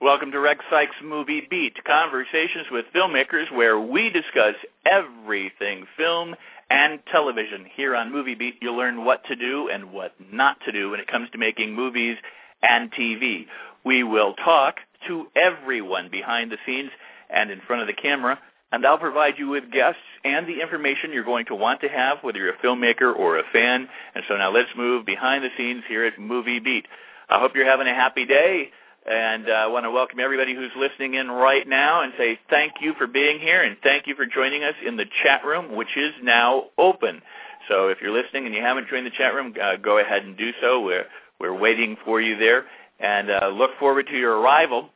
Welcome to Rex Sikes Movie Beat, conversations with filmmakers where we discuss everything film and television. Here on Movie Beat, you'll learn what to do and what not to do when it comes to making movies and TV. We will talk to everyone behind the scenes and in front of the camera, and I'll provide you with guests and the information you're going to want to have, whether you're a filmmaker or a fan. And so now let's move behind the scenes here at Movie Beat. I hope you're having a happy day. And uh, I want to welcome everybody who's listening in right now and say thank you for being here and thank you for joining us in the chat room, which is now open. So if you're listening and you haven't joined the chat room, uh, go ahead and do so. We're we're waiting for you there, and uh, look forward to your arrival.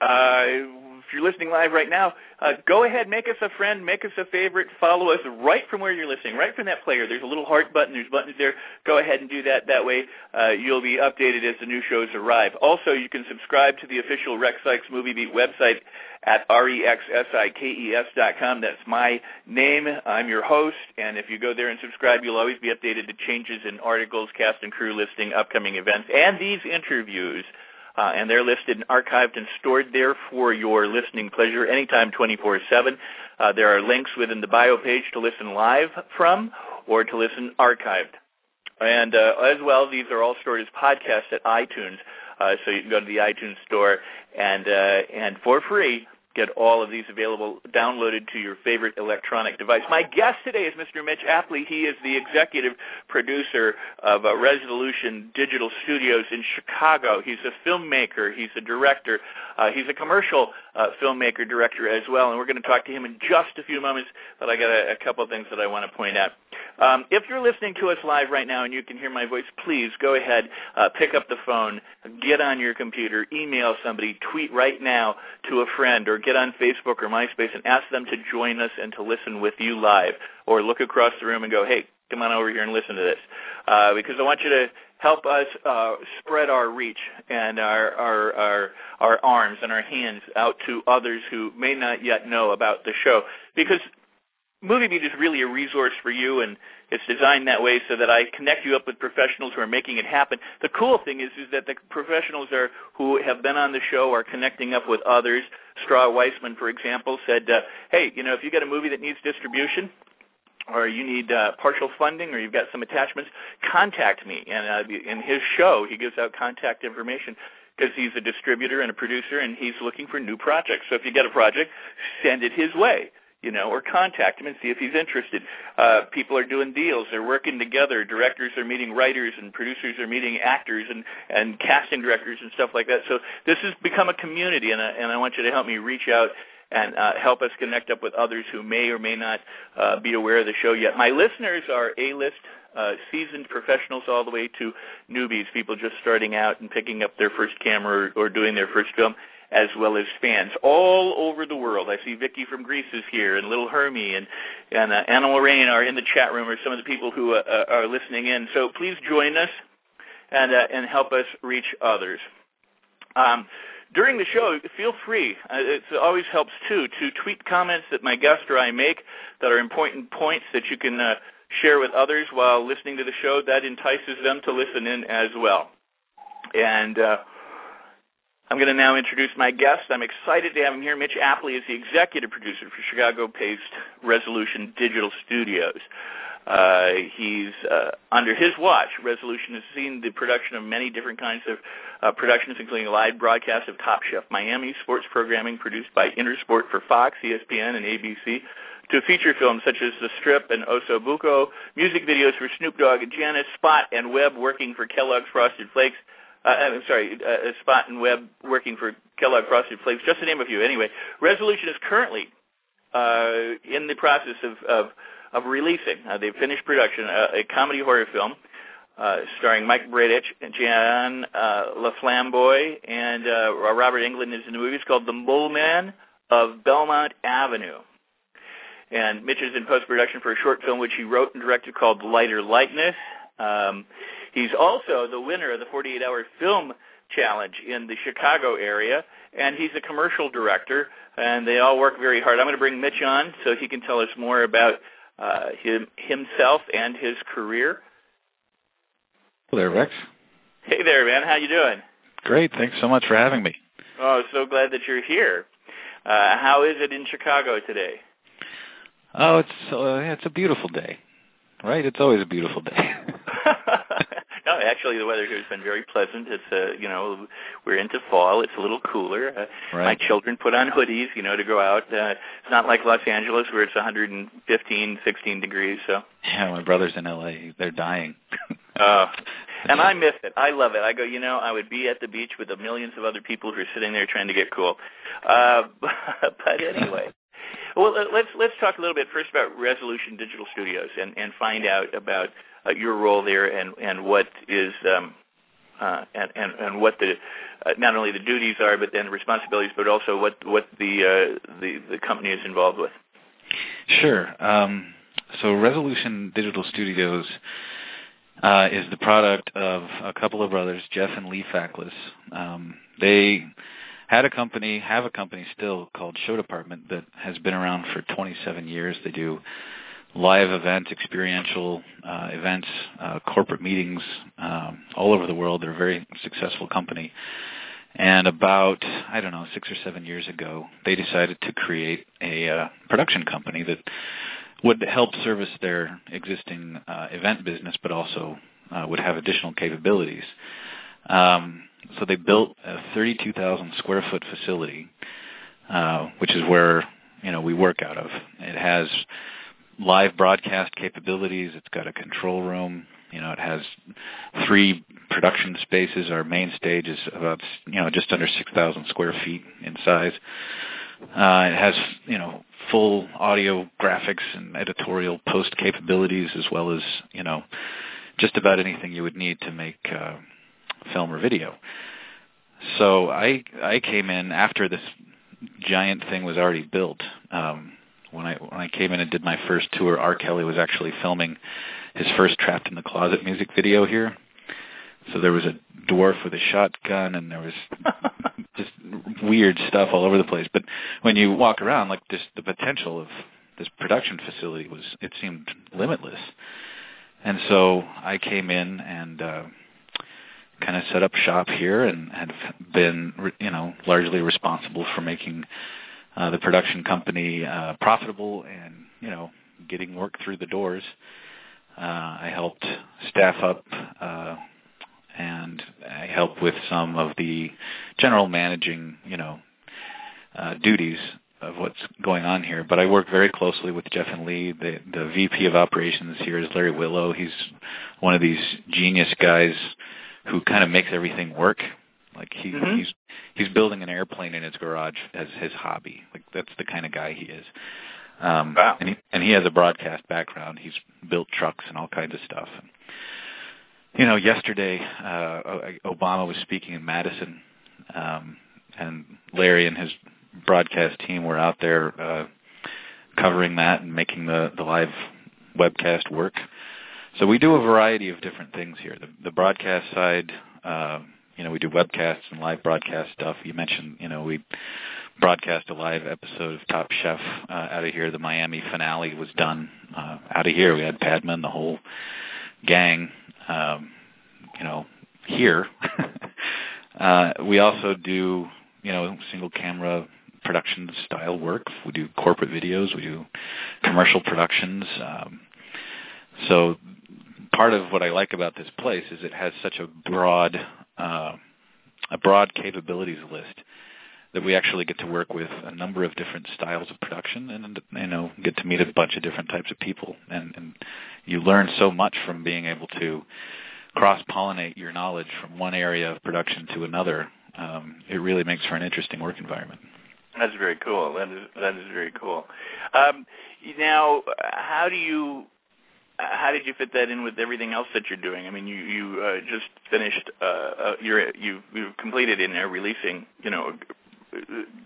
Uh, if you're listening live right now, uh, go ahead, make us a friend, make us a favorite, follow us right from where you're listening, right from that player. There's a little heart button, there's buttons there. Go ahead and do that. That way uh, you'll be updated as the new shows arrive. Also, you can subscribe to the official Rex Sikes Movie Beat website at R-E-X-S-I-K-E-S dot com. That's my name. I'm your host, and if you go there and subscribe, you'll always be updated to changes in articles, cast and crew listing, upcoming events, and these interviews. Uh, and they're listed and archived and stored there for your listening pleasure anytime 24-7. Uh, there are links within the bio page to listen live from or to listen archived. And uh, as well, these are all stored as podcasts at iTunes. Uh, so you can go to the iTunes store and uh, and for free get all of these available downloaded to your favorite electronic device. My guest today is Mr. Mitch Apley. He is the executive producer of uh, Resolution Digital Studios in Chicago. He's a filmmaker. He's a director. Uh, he's a commercial uh, filmmaker director as well. And we're going to talk to him in just a few moments. But I got a, a couple of things that I want to point out. Um, if you're listening to us live right now and you can hear my voice, please go ahead, uh, pick up the phone, get on your computer, email somebody, tweet right now to a friend, or get on Facebook or MySpace and ask them to join us and to listen with you live, or look across the room and go, hey, come on over here and listen to this, uh, because I want you to help us uh, spread our reach and our, our our our arms and our hands out to others who may not yet know about the show, because MovieBeat is really a resource for you, and it's designed that way so that I connect you up with professionals who are making it happen. The cool thing is, is that the professionals are who have been on the show are connecting up with others. Straw Weisman, for example, said, uh, "Hey, you know, if you got a movie that needs distribution, or you need uh, partial funding, or you've got some attachments, contact me." And uh, in his show, he gives out contact information because he's a distributor and a producer, and he's looking for new projects. So if you get a project, send it his way you know, or contact him and see if he's interested. Uh, people are doing deals. They're working together. Directors are meeting writers and producers are meeting actors and, and casting directors and stuff like that. So this has become a community, and I, and I want you to help me reach out and uh, help us connect up with others who may or may not uh, be aware of the show yet. My listeners are A-list uh, seasoned professionals all the way to newbies, people just starting out and picking up their first camera or, or doing their first film as well as fans all over the world. I see Vicky from Greece is here, and Little Hermie, and and uh, Anna Lorraine are in the chat room, or some of the people who uh, uh, are listening in. So please join us and uh, and help us reach others. Um, during the show, feel free. Uh, it always helps too to tweet comments that my guest or I make that are important points that you can uh, share with others while listening to the show. That entices them to listen in as well. And uh, I'm going to now introduce my guest. I'm excited to have him here. Mitch Apley is the executive producer for Chicago-based Resolution Digital Studios. Uh, he's uh, under his watch. Resolution has seen the production of many different kinds of uh, productions, including live broadcast of Top Chef Miami, sports programming produced by Intersport for Fox, ESPN, and ABC, to feature films such as The Strip and Osso Bucco, music videos for Snoop Dogg and Spot and Webb working for Kellogg's Frosted Flakes, uh, I'm sorry, uh, Spot and Webb working for Kellogg Frosted Flakes, just to name a few. Anyway, Resolution is currently uh, in the process of, of, of releasing. Uh, they've finished production, uh, a comedy horror film uh, starring Mike Bradecich, Jan uh, LaFlamboy, and uh, Robert Englund is in the movie. It's called The Mole Man of Belmont Avenue. And Mitch is in post-production for a short film which he wrote and directed called Lighter Lightness. Um, he's also the winner of the 48-hour film challenge in the Chicago area, and he's a commercial director, and they all work very hard. I'm going to bring Mitch on so he can tell us more about uh, him, himself and his career. Hello there, Rex. Hey there, man. How you doing? Great. Thanks so much for having me. Oh, so glad that you're here. Uh, how is it in Chicago today? Oh, it's uh, it's a beautiful day, right? It's always a beautiful day. no, actually, the weather here has been very pleasant. It's uh, you know, we're into fall. It's a little cooler. Uh, right. My children put on hoodies, you know, to go out. Uh, it's not like Los Angeles where it's 115, 16 degrees. So. Yeah, my brother's in L.A. They're dying. uh, and I miss it. I love it. I go, you know, I would be at the beach with the millions of other people who are sitting there trying to get cool. Uh, but anyway. Well, let's let's talk a little bit first about Resolution Digital Studios and, and find out about your role there and, and what is um, uh, and, and and what the uh, not only the duties are, but then the responsibilities, but also what what the uh, the the company is involved with. Sure. Um, so Resolution Digital Studios uh, is the product of a couple of brothers, Jeff and Lee Fackless. Um, they had a company, have a company still called Show Department that has been around for 27 years. They do live events, experiential uh, events, uh, corporate meetings um, all over the world. They're a very successful company. And about, I don't know, six or seven years ago, they decided to create a uh, production company that would help service their existing uh, event business, but also uh, would have additional capabilities. Um, so they built a 32,000 square foot facility, uh, which is where you know we work out of. It has live broadcast capabilities. It's got a control room. You know, it has three production spaces. Our main stage is about you know just under 6,000 square feet in size. Uh, it has you know full audio graphics and editorial post capabilities as well as you know just about anything you would need to make uh, film or video. So I I came in after this giant thing was already built. Um, when I when I came in and did my first tour, R. Kelly was actually filming his first "Trapped in the Closet" music video here. So there was a dwarf with a shotgun, and there was just weird stuff all over the place. But when you walk around, like this, the potential of this production facility was it seemed limitless. And so I came in and uh, kind of set up shop here and have been, you know, largely responsible for making the production company uh, profitable and, you know, getting work through the doors. Uh, I helped staff up uh, and I help with some of the general managing, you know, uh, duties of what's going on here. But I work very closely with Jeff and Lee. The, the VP of operations here is Larry Willow. He's one of these genius guys who kind of makes everything work. Like he Mhm. he's he's building an airplane in his garage as his hobby. Like that's the kind of guy he is. Um Wow. and he and he has a broadcast background. He's built trucks and all kinds of stuff. And, you know, yesterday uh Obama was speaking in Madison um and Larry and his broadcast team were out there uh covering that and making the the live webcast work. So we do a variety of different things here. The, the broadcast side, uh, you know, we do webcasts and live broadcast stuff. You mentioned, you know, we broadcast a live episode of Top Chef uh, out of here. The Miami finale was done uh, out of here. We had Padma and the whole gang, um, you know, here. uh, we also do, you know, single camera production style work. We do corporate videos. We do commercial productions. Um, so part of what I like about this place is it has such a broad uh, a broad capabilities list that we actually get to work with a number of different styles of production and you know get to meet a bunch of different types of people and, and you learn so much from being able to cross pollinate your knowledge from one area of production to another um, it really makes for an interesting work environment That's very cool. That is that is very cool. Um, now, how do you how did you fit that in with everything else that you're doing? I mean, you you uh, just finished uh, uh, you're you you completed in uh, releasing, you know,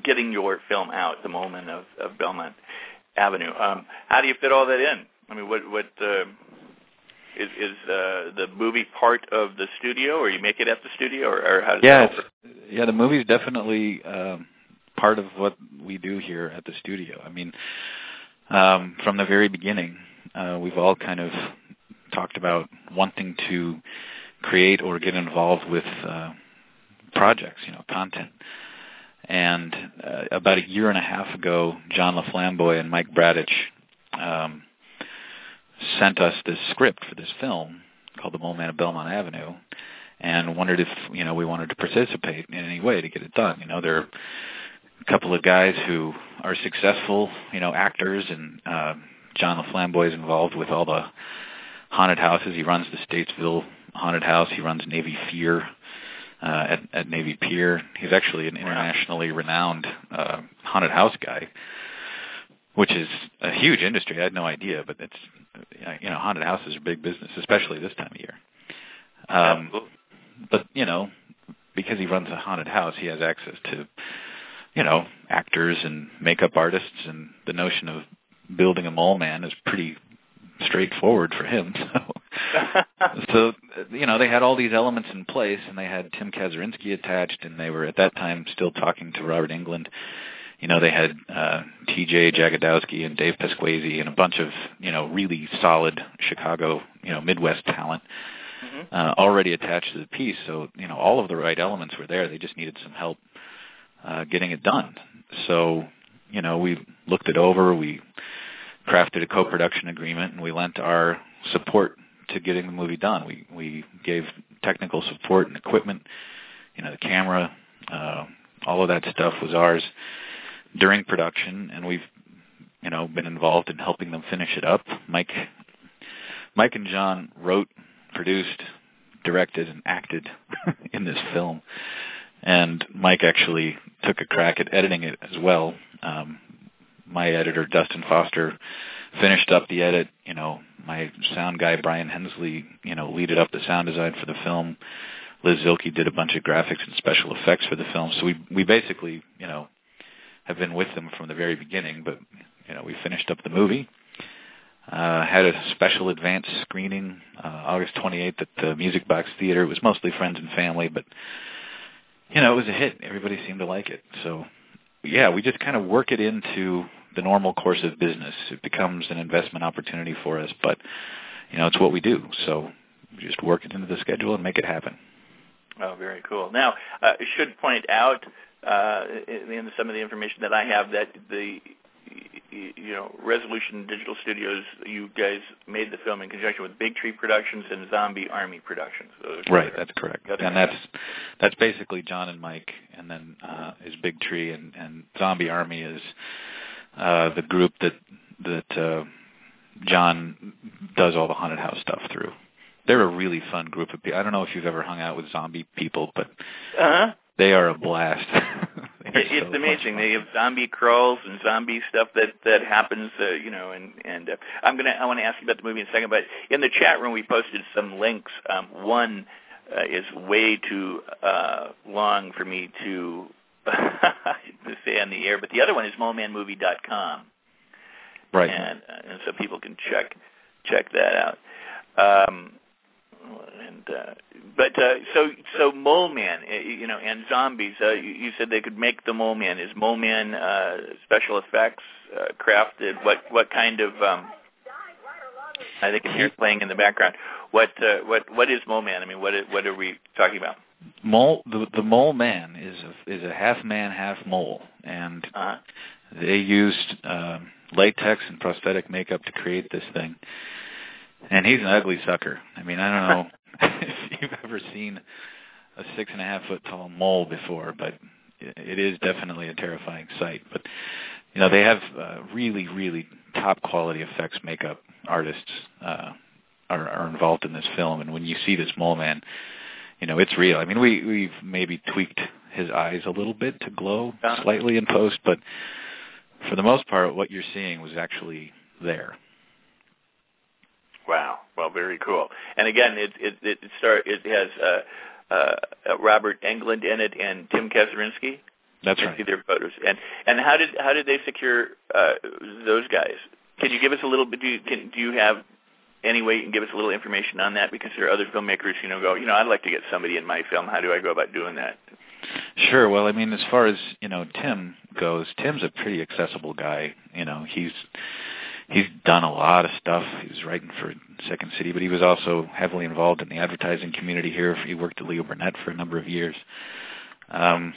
getting your film out, the Mole Man of, of Belmont Avenue. Um, how do you fit all that in? I mean, what what uh, is is uh, the movie part of the studio, or you make it at the studio, or, or how does yeah, yeah, the movie's definitely um, part of what we do here at the studio. I mean, um, from the very beginning, uh, we've all kind of talked about wanting to create or get involved with uh, projects, you know, content. And uh, about a year and a half ago, John LaFlamboy and Mike Bradecich um, sent us this script for this film called The Mole Man of Belmont Avenue, and wondered if you know we wanted to participate in any way to get it done. You know, there are a couple of guys who are successful, you know, actors, and uh, John LaFlamboy is involved with all the haunted houses. He runs the Statesville Haunted House. He runs Navy Fear uh, at, at Navy Pier. He's actually an internationally renowned uh, haunted house guy, which is a huge industry. I had no idea, but it's you know haunted houses are big business, especially this time of year. Um, but you know, because he runs a haunted house, he has access to you know actors and makeup artists, and the notion of building a mole man is pretty straightforward for him. So, so you know, they had all these elements in place, and they had Tim Kazurinsky attached, and they were at that time still talking to Robert Englund. You know, they had uh, T.J. Jagodowski and Dave Pasquesi and a bunch of you know really solid Chicago, you know, Midwest talent Mm-hmm. uh, already attached to the piece. So you know, all of the right elements were there. They just needed some help uh, getting it done. So you know, we looked it over. We crafted a co-production agreement, and we lent our support to getting the movie done. We we gave technical support and equipment, you know, the camera, uh, all of that stuff was ours during production, and we've you know been involved in helping them finish it up. Mike, Mike and John wrote, produced, directed, and acted in this film, and Mike actually took a crack at editing it as well. Um, my editor Dustin Foster finished up the edit. You know, my sound guy Brian Hensley, you know, leaded up the sound design for the film. Liz Zilke did a bunch of graphics and special effects for the film. So we we basically, you know, have been with them from the very beginning. But you know, we finished up the movie. Uh, had a special advance screening uh, August 28th at the Music Box Theater. It was mostly friends and family, but you know, it was a hit. Everybody seemed to like it. So yeah, we just kind of work it into the normal course of business. It becomes an investment opportunity for us, but you know, it's what we do. So we just work it into the schedule and make it happen. Oh, very cool. Now, uh, I should point out uh, in some of the information that I have that the you know Resolution Digital Studios, you guys made the film in conjunction with Big Tree Productions and Zombie Army Productions. Right, that's correct. And that's that's basically John and Mike, and then uh, is Big Tree, and, and Zombie Army is uh, the group that that uh, John does all the haunted house stuff through. They're a really fun group of people. I don't know if you've ever hung out with zombie people, but Uh-huh. they are a blast. It, it's so amazing. They have zombie crawls and zombie stuff that that happens, uh, you know. And and uh, I'm gonna I want to ask you about the movie in a second, but in the chat room we posted some links. Um, one uh, is way too uh, long for me to to say on the air, but the other one is molemanmovie.com, right. and uh, and so people can check check that out. Um, and uh, but uh, so so Mole Man, uh, you know, and zombies. Uh, you, you said they could make the Mole Man. Is Mole Man uh, special effects uh, crafted? What what kind of? Um, I think it's here playing in the background. What uh, what what is Mole Man? I mean, what is, what are we talking about? Mole the the mole man is a, is a half man half mole, and Uh, they used um, latex and prosthetic makeup to create this thing. And he's an ugly sucker. I mean, I don't know if you've ever seen a six and a half foot tall mole before, but it, is definitely a terrifying sight. But you know, they have uh, really, really top quality effects makeup artists uh, are, are involved in this film. And when you see this mole man, you know it's real. I mean, we we've maybe tweaked his eyes a little bit to glow slightly in post, but for the most part, what you're seeing was actually there. Wow. Well, very cool. And again, it it it start it has uh, uh, Robert Englund in it and Tim Kazurinsky. That's I right. see their photos. And and how did how did they secure uh, those guys? Can you give us a little bit? Do you, can, do you have any way you can give us a little information on that? Because there are other filmmakers, you know, go, you know, I'd like to get somebody in my film. How do I go about doing that? Sure. Well, I mean, as far as you know, Tim goes, Tim's a pretty accessible guy. You know, he's he's done a lot of stuff. He was writing for Second City, but he was also heavily involved in the advertising community here. He worked at Leo Burnett for a number of years. Um,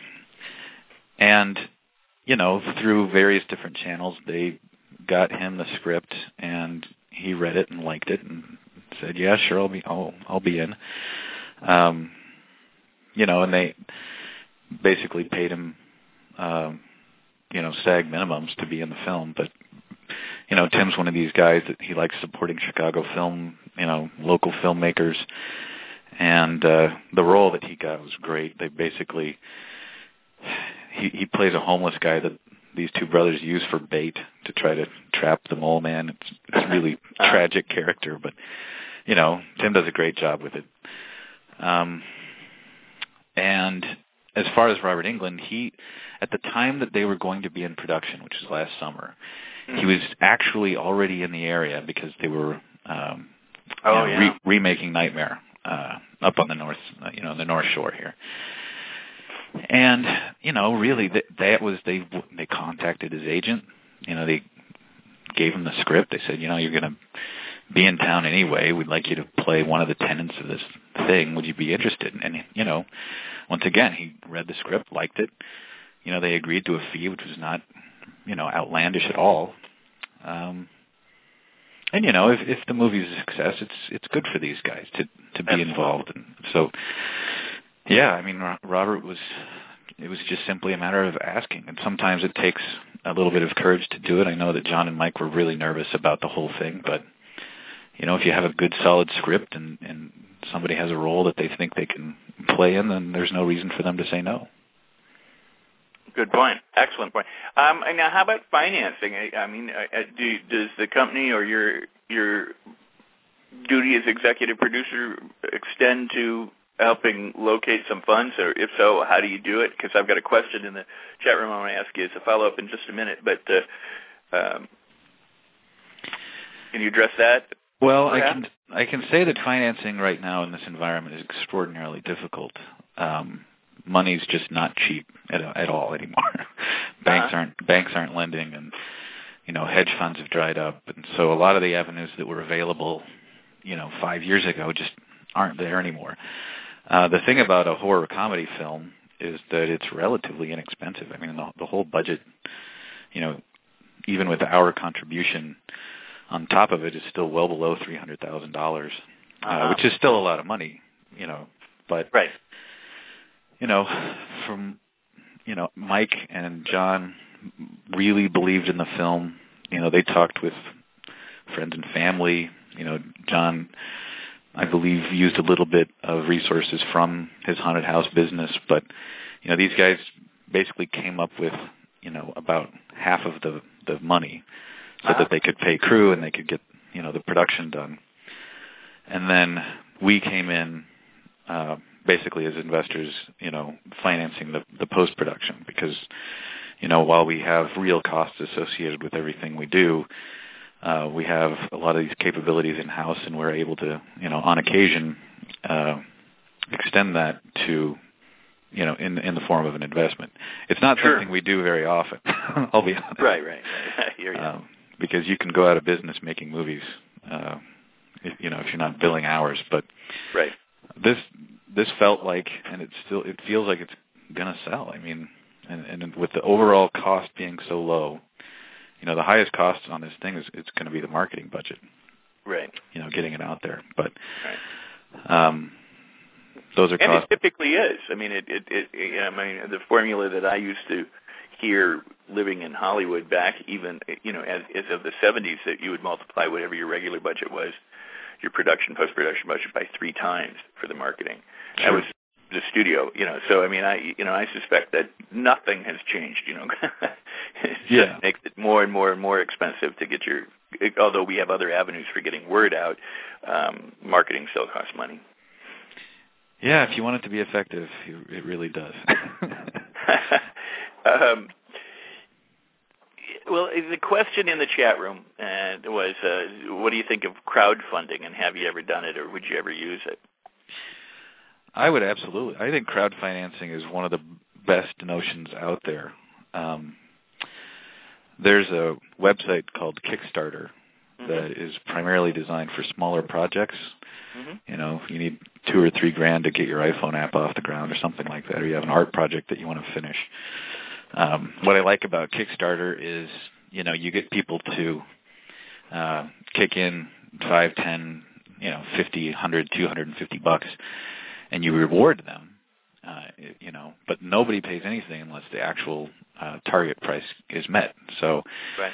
and you know, through various different channels, they got him the script, and he read it and liked it, and said, "Yeah, sure, I'll be, I'll, I'll be in." Um, you know, and they basically paid him, um, you know, SAG minimums to be in the film. But you know, Tim's one of these guys that he likes supporting Chicago film, you know, local filmmakers, and uh, the role that he got was great. They basically he he plays a homeless guy that these two brothers use for bait to try to trap the mole man. It's it's a really tragic character, but you know, Tim does a great job with it. Um, and as far as Robert Englund, he at the time that they were going to be in production, which was last summer, he was actually already in the area because they were um, Oh, you know, yeah. re- remaking Nightmare uh, up on the north, uh, you know, the North Shore here. And you know, really, that, that was they they contacted his agent. You know, they gave him the script. They said, you know, you're going to be in town anyway. We'd like you to play one of the tenants of this thing. Would you be interested? And you know, once again, he read the script, liked it. You know, they agreed to a fee, which was not, you know, outlandish at all. Um, and you know, if if the movie's a success, it's it's good for these guys to to be involved. And so, yeah, I mean, Robert was. It was just simply a matter of asking, and sometimes it takes a little bit of courage to do it. I know that John and Mike were really nervous about the whole thing, but you know, if you have a good, solid script and and somebody has a role that they think they can play in, then there's no reason for them to say no. Good point. Excellent point. Um, and now, how about financing? I, I mean, uh, uh, do, does the company or your your duty as executive producer extend to helping locate some funds, or if so, how do you do it? Because I've got a question in the chat room I want to ask you as a follow up in just a minute. But uh, um, can you address that? Well, I can I can say that financing right now in this environment is extraordinarily difficult. Um, money's just not cheap at at all anymore. banks Uh-huh. aren't banks aren't lending, and you know hedge funds have dried up, and so a lot of the avenues that were available, you know, five years ago just aren't there anymore. Uh, the thing about a horror comedy film is that it's relatively inexpensive. I mean, the, the whole budget, you know, even with our contribution on top of it, is still well below three hundred thousand dollars, uh, Uh-huh. which is still a lot of money, you know. But Right. You know, from you know, Mike and John really believed in the film. You know, they talked with friends and family. You know, John, I believe, used a little bit of resources from his haunted house business, but you know, these guys basically came up with you know about half of the the money so that they could pay crew and they could get you know the production done. And then we came in uh, basically as investors, you know, financing the the post production because you know while we have real costs associated with everything we do, uh, we have a lot of these capabilities in house, and we're able to you know on occasion uh, extend that to you know in in the form of an investment. It's not Sure. something we do very often. I'll be honest. Right. Right. Um, because you can go out of business making movies, uh, if, you know, if you're not billing hours. But right. this this felt like, and it still it feels like it's gonna sell. I mean, and, and with the overall cost being so low, you know, the highest cost on this thing is it's going to be the marketing budget. Right. You know, getting it out there. But Right. um, those are And costs. it typically is. I mean, it, it, it, I mean, the formula that I used to hear living in Hollywood back even, you know, as, as of the 70s, that you would multiply whatever your regular budget was, your production, post-production budget by three times for the marketing. That Sure. was the studio. You know, so I mean, I you know I suspect that nothing has changed. You know, it Yeah. makes it more and more and more expensive to get your. Although we have other avenues for getting word out, um, marketing still costs money. Yeah, if you want it to be effective, it it really does. um, well, the question in the chat room uh, was, uh, "What do you think of crowdfunding, and have you ever done it, or would you ever use it?" I would absolutely. I think crowd financing is one of the best notions out there. Um, there's a website called Kickstarter Mhm. that is primarily designed for smaller projects. Mhm. You know, you need two or three grand to get your iPhone app off the ground or something like that, or you have an art project that you want to finish. Um, what I like about Kickstarter is, you know, you get people to uh, kick in five, ten, you know, fifty, hundred, two hundred and fifty bucks, and you reward them. Uh, you know, but nobody pays anything unless the actual uh, target price is met. So, Right.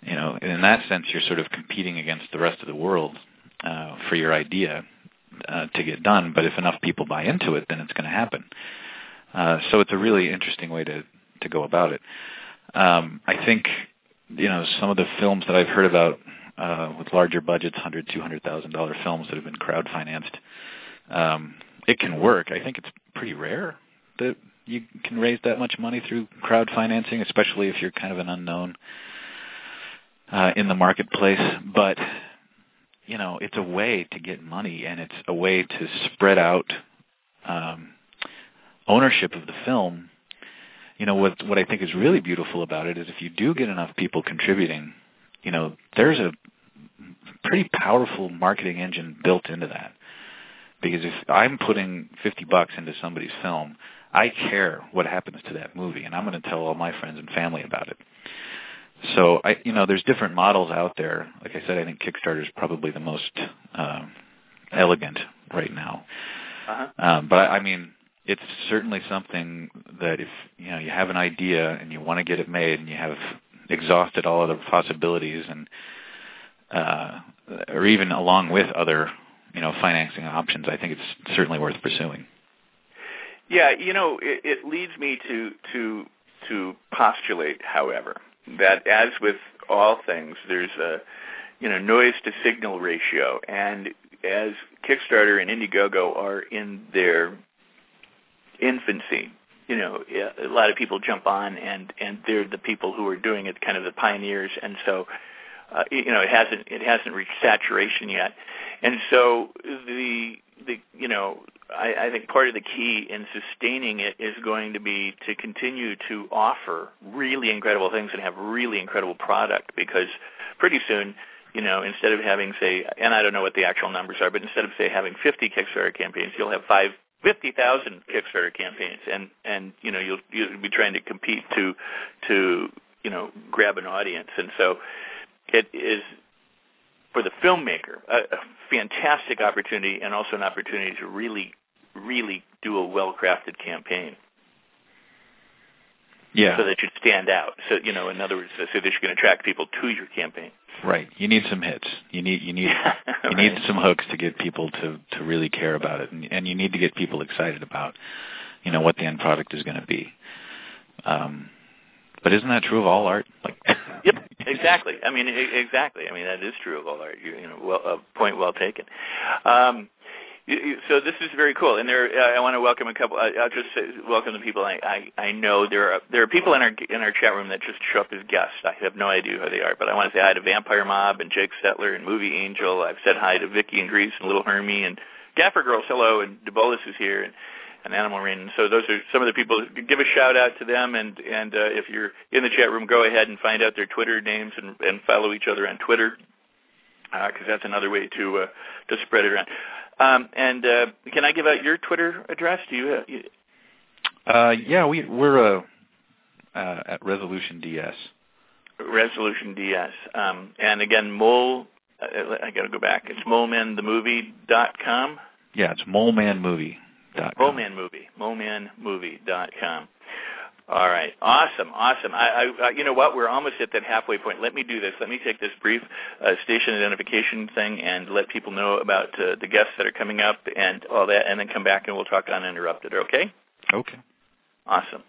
you know, in that sense, you're sort of competing against the rest of the world uh, for your idea uh, to get done. But if enough people buy into it, then it's going to happen. Uh, so it's a really interesting way to to go about it. Um, I think, you know, some of the films that I've heard about uh, with larger budgets, hundred, two hundred thousand dollar films that have been crowd financed, um, it can work. I think it's pretty rare that you can raise that much money through crowd financing, especially if you're kind of an unknown uh, in the marketplace. But you know, it's a way to get money, and it's a way to spread out um, ownership of the film. You know, what what I think is really beautiful about it is if you do get enough people contributing, you know, there's a pretty powerful marketing engine built into that. Because if I'm putting 50 bucks into somebody's film, I care what happens to that movie, and I'm going to tell all my friends and family about it. So I, you know, there's different models out there. Like I said, I think Kickstarter is probably the most um, elegant right now. Uh-huh. Um, but I, I mean, it's certainly something that if you know you have an idea and you want to get it made, and you have exhausted all other possibilities, and uh, or even along with other you know financing options, I think it's certainly worth pursuing. Yeah, you know, it, it leads me to to to postulate, however, that as with all things, there's a you know noise to signal ratio, and as Kickstarter and Indiegogo are in their infancy, you know, a lot of people jump on, and and they're the people who are doing it, kind of the pioneers, and so. Uh, you know, it hasn't it hasn't reached saturation yet, and so the the you know I, I think part of the key in sustaining it is going to be to continue to offer really incredible things and have really incredible product because pretty soon, you know, instead of having say, and I don't know what the actual numbers are, but instead of say having 50 Kickstarter campaigns, you'll have five. 50,000 Kickstarter campaigns and and you know you'll you'll be trying to compete to to you know grab an audience and so it is for the filmmaker a, a fantastic opportunity and also an opportunity to really really do a well crafted campaign Yeah. so that you stand out so you know in other words so that you can attract people to your campaign Right. You need some hits. You need you need you need some hooks to get people to to really care about it, and, and you need to get people excited about, you know, what the end product is going to be. Um, but isn't that true of all art? Like. Yep, exactly. I mean, exactly. I mean, that is true of all art. You, you know, well, uh, point well taken. Um, so this is very cool, and there. Uh, I want to welcome a couple. I'll just say, welcome the people I, I I know. There are there are people in our in our chat room that just show up as guests. I have no idea who they are, but I want to say hi to Vampire Mob and Jake Settler and Movie Angel. I've said hi to Vicky and Greece and Little Hermie and Gaffer Girls. Hello, and DeBolis is here. And, and Animal Rain. So those are some of the people. Give a shout out to them, and and uh, if you're in the chat room, go ahead and find out their Twitter names and, and follow each other on Twitter, because that's another way to uh, to spread it around. Um, and uh, can I give out your Twitter address? Do you? Uh, you Uh, yeah, we we're uh, uh, at Resolution DS. Resolution DS. Um, and again, mole. Uh, I got to go back. It's molemanthemovie.com. Yeah, it's molemanmovie.com. Moleman Movie. Molemanmovie.com. All right, awesome, awesome. I, I, you know what? We're almost at that halfway point. Let me do this. Let me take this brief uh, station identification thing and let people know about uh, the guests that are coming up and all that, and then come back and we'll talk uninterrupted. Okay? Okay. Awesome.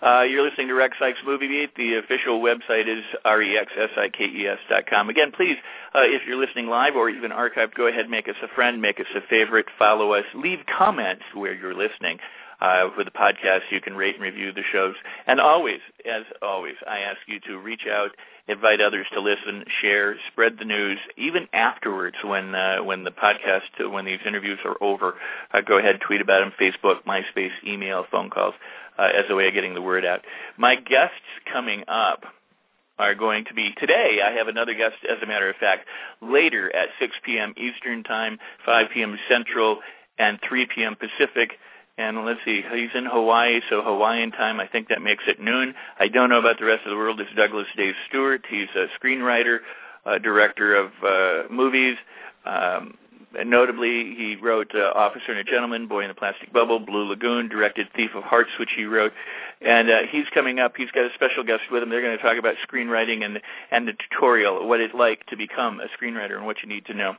Uh, you're listening to Rex Sikes Movie Beat. The official website is rexsikes dot com. Again, please, uh, if you're listening live or even archived, go ahead, make us a friend, make us a favorite, follow us, leave comments where you're listening. Uh, with the podcast, you can rate and review the shows. And always, as always, I ask you to reach out, invite others to listen, share, spread the news. Even afterwards, when uh, when the podcast, when these interviews are over, uh, go ahead, tweet about them, Facebook, MySpace, email, phone calls, uh, as a way of getting the word out. My guests coming up are going to be today. I have another guest, as a matter of fact, later at 6 p.m. Eastern Time, 5 p.m. Central, and 3 p.m. Pacific. And let's see, he's in Hawaii, so Hawaiian time, I think that makes it noon. I don't know about the rest of the world. It's Douglas Day Stewart. He's a screenwriter, director of uh, movies. Um, notably, he wrote uh, Officer and a Gentleman, Boy in the Plastic Bubble, Blue Lagoon, directed Thief of Hearts, which he wrote. And uh, he's coming up. He's got a special guest with him. They're going to talk about screenwriting and and the tutorial, what it's like to become a screenwriter and what you need to know.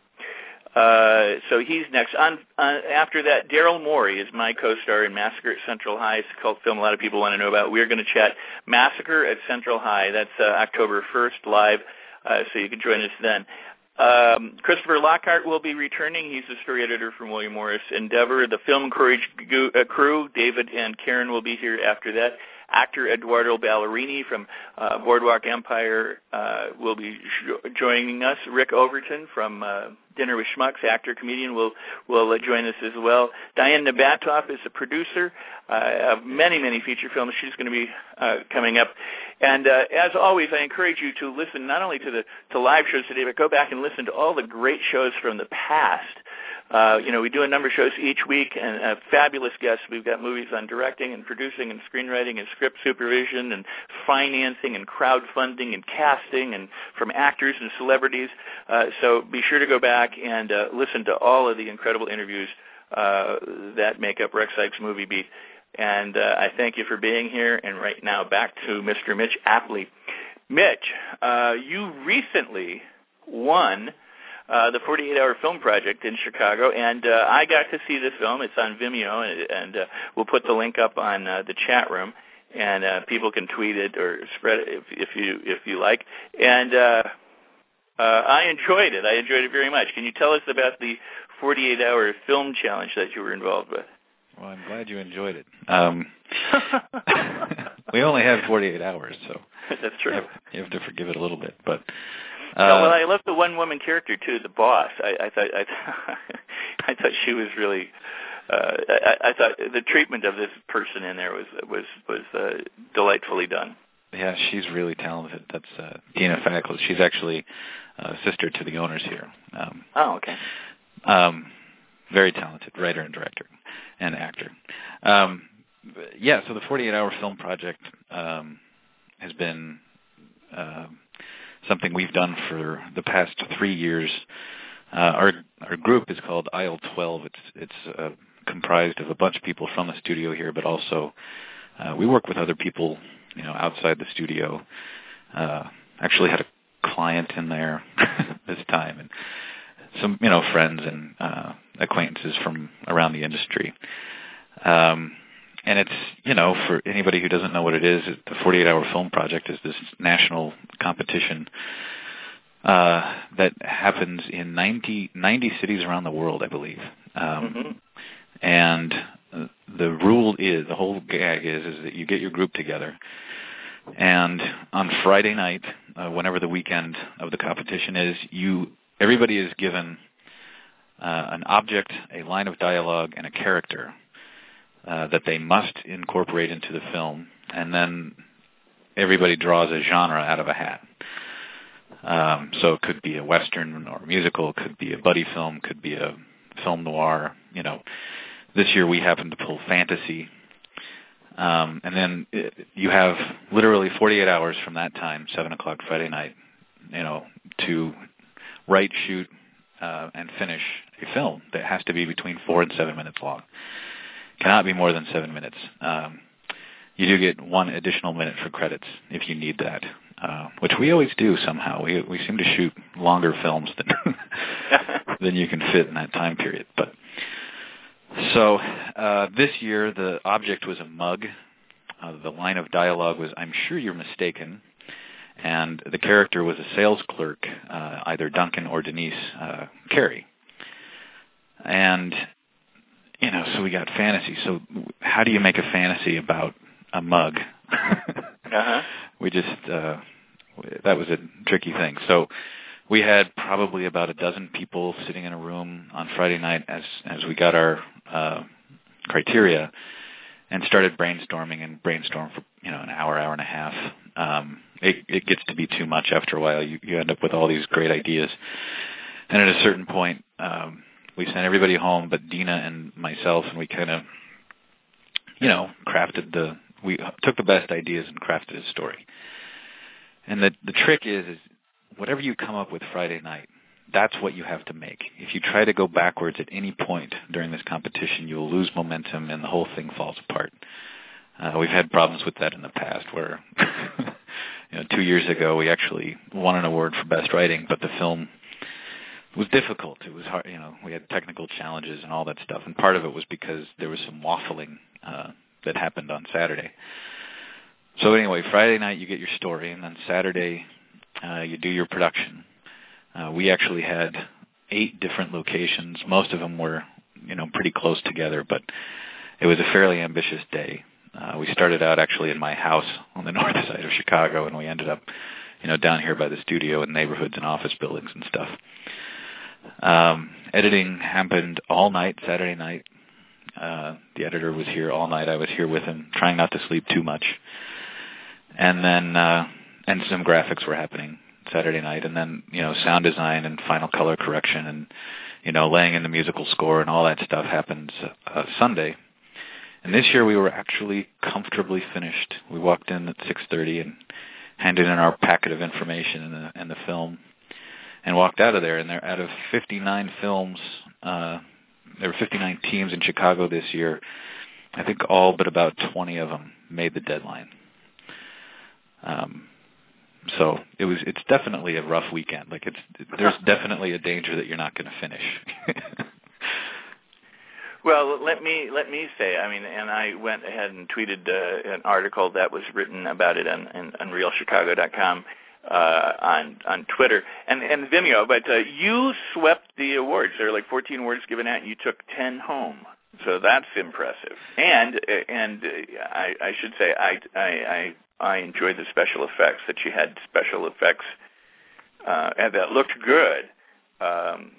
Uh, so he's next. On, uh, after that, Derrel Maury is my co-star in Massacre at Central High. It's a cult film a lot of people want to know about. We're going to chat Massacre at Central High. That's uh, October 1st live, uh, so you can join us then. Um, Christopher Lockhart will be returning. He's the story editor from William Morris Endeavor. The Film Courage uh, crew, David and Karen, will be here after that. Actor Edoardo Ballerini from uh, Boardwalk Empire uh, will be joining us. Rick Overton from uh, Dinner with Schmucks, actor comedian, will will uh, join us as well. Diane Nabatoff is a producer uh, of many many feature films. She's going to be uh, coming up. And uh, as always, I encourage you to listen not only to the to live shows today, but go back and listen to all the great shows from the past. Uh, you know, we do a number of shows each week, and uh, fabulous guests. We've got movies on directing and producing and screenwriting and script supervision and financing and crowdfunding and casting and from actors and celebrities. Uh, so be sure to go back and uh, listen to all of the incredible interviews uh, that make up Rex Sikes Movie Beat. And uh, I thank you for being here. And right now, back to Mr. Mitch Apley. Mitch, uh, you recently won uh, the 48 Hour Film Project in Chicago, and uh, I got to see this film. It's on Vimeo, and, and uh, we'll put the link up on uh, the chat room, and uh, people can tweet it or spread it if, if you if you like. And uh, uh, I enjoyed it. I enjoyed it very much. Can you tell us about the 48 Hour Film Challenge that you were involved with? Well, I'm glad you enjoyed it. Um, we only had 48 hours, so that's true. You have, you have to forgive it a little bit, but uh, yeah, well, I love the one woman character too, the boss. I, I thought I, I thought she was really. Uh, I, I thought the treatment of this person in there was was was uh, delightfully done. Yeah, she's really talented. That's uh, Dina Fackles. She's actually uh, sister to the owners here. Um, oh, okay. Um, very talented writer and director and actor. Um, yeah, so the 48-hour film project um, has been. Uh, something we've done for the past three years. Uh, our our group is called Aisle 12. It's it's uh, comprised of a bunch of people from the studio here, but also uh, we work with other people, you know, outside the studio. Uh, actually had a client in there this time, and some you know friends and uh, acquaintances from around the industry. Um, and it's you know for anybody who doesn't know what it is, the 48 Hour Film Project is this national competition uh, that happens in 90, 90 cities around the world, I believe. Um, mm-hmm. And the rule is the whole gag is is that you get your group together, and on Friday night, uh, whenever the weekend of the competition is, you everybody is given uh, an object, a line of dialogue, and a character uh, that they must incorporate into the film, and then everybody draws a genre out of a hat. Um, so it could be a western or a musical, could be a buddy film, could be a film noir. You know, this year we happened to pull fantasy, um, and then it, you have literally 48 hours from that time, seven o'clock Friday night, you know, to write, shoot, uh, and finish a film that has to be between four and seven minutes long cannot be more than seven minutes. Um, you do get one additional minute for credits if you need that, uh, which we always do somehow. We we seem to shoot longer films than than you can fit in that time period. But so uh, this year the object was a mug. Uh, the line of dialogue was, "I'm sure you're mistaken." and the character was a sales clerk, uh, either Duncan or Denise uh, Carey. And you know, so we got fantasy. So how do you make a fantasy about a mug? uh-huh. We just uh, that was a tricky thing. So we had probably about a dozen people sitting in a room on Friday night as as we got our uh, criteria and started brainstorming and brainstormed for you know an hour, hour and a half. Um, it, it gets to be too much after a while. You, you end up with all these great ideas, and at a certain point, um, we sent everybody home, but Dina and myself, and we kind of, you know, crafted the. We took the best ideas and crafted a story. And the the trick is, is whatever you come up with Friday night, that's what you have to make. If you try to go backwards at any point during this competition, you will lose momentum and the whole thing falls apart. Uh, we've had problems with that in the past where, you know, two years ago we actually won an award for best writing, but the film was difficult. It was hard, you know, we had technical challenges and all that stuff, and part of it was because there was some waffling uh, that happened on Saturday. So anyway, Friday night you get your story, and then Saturday uh, you do your production. Uh, we actually had eight different locations. Most of them were, you know, pretty close together, but it was a fairly ambitious day. Uh, we started out actually in my house on the north side of Chicago, and we ended up, you know, down here by the studio in neighborhoods and office buildings and stuff. Um, editing happened all night Saturday night. Uh, the editor was here all night. I was here with him, trying not to sleep too much. And then, uh, and some graphics were happening Saturday night, and then you know, sound design and final color correction, and you know, laying in the musical score and all that stuff happens uh, Sunday. And this year we were actually comfortably finished. We walked in at 6:30 and handed in our packet of information and the, and the film, and walked out of there. And there, out of 59 films, uh, there were 59 teams in Chicago this year. I think all but about 20 of them made the deadline. Um, so it was. It's definitely a rough weekend. Like it's there's definitely a danger that you're not going to finish. Well, let me let me say, I mean, and I went ahead and tweeted uh, an article that was written about it on, on UnrealChicago.com uh, on on Twitter and and Vimeo. But uh, you swept the awards. There were like 14 awards given out, and you took 10 home. So that's impressive. And and I, I should say I I I, I enjoyed the special effects that you had special effects uh, and that looked good. Um,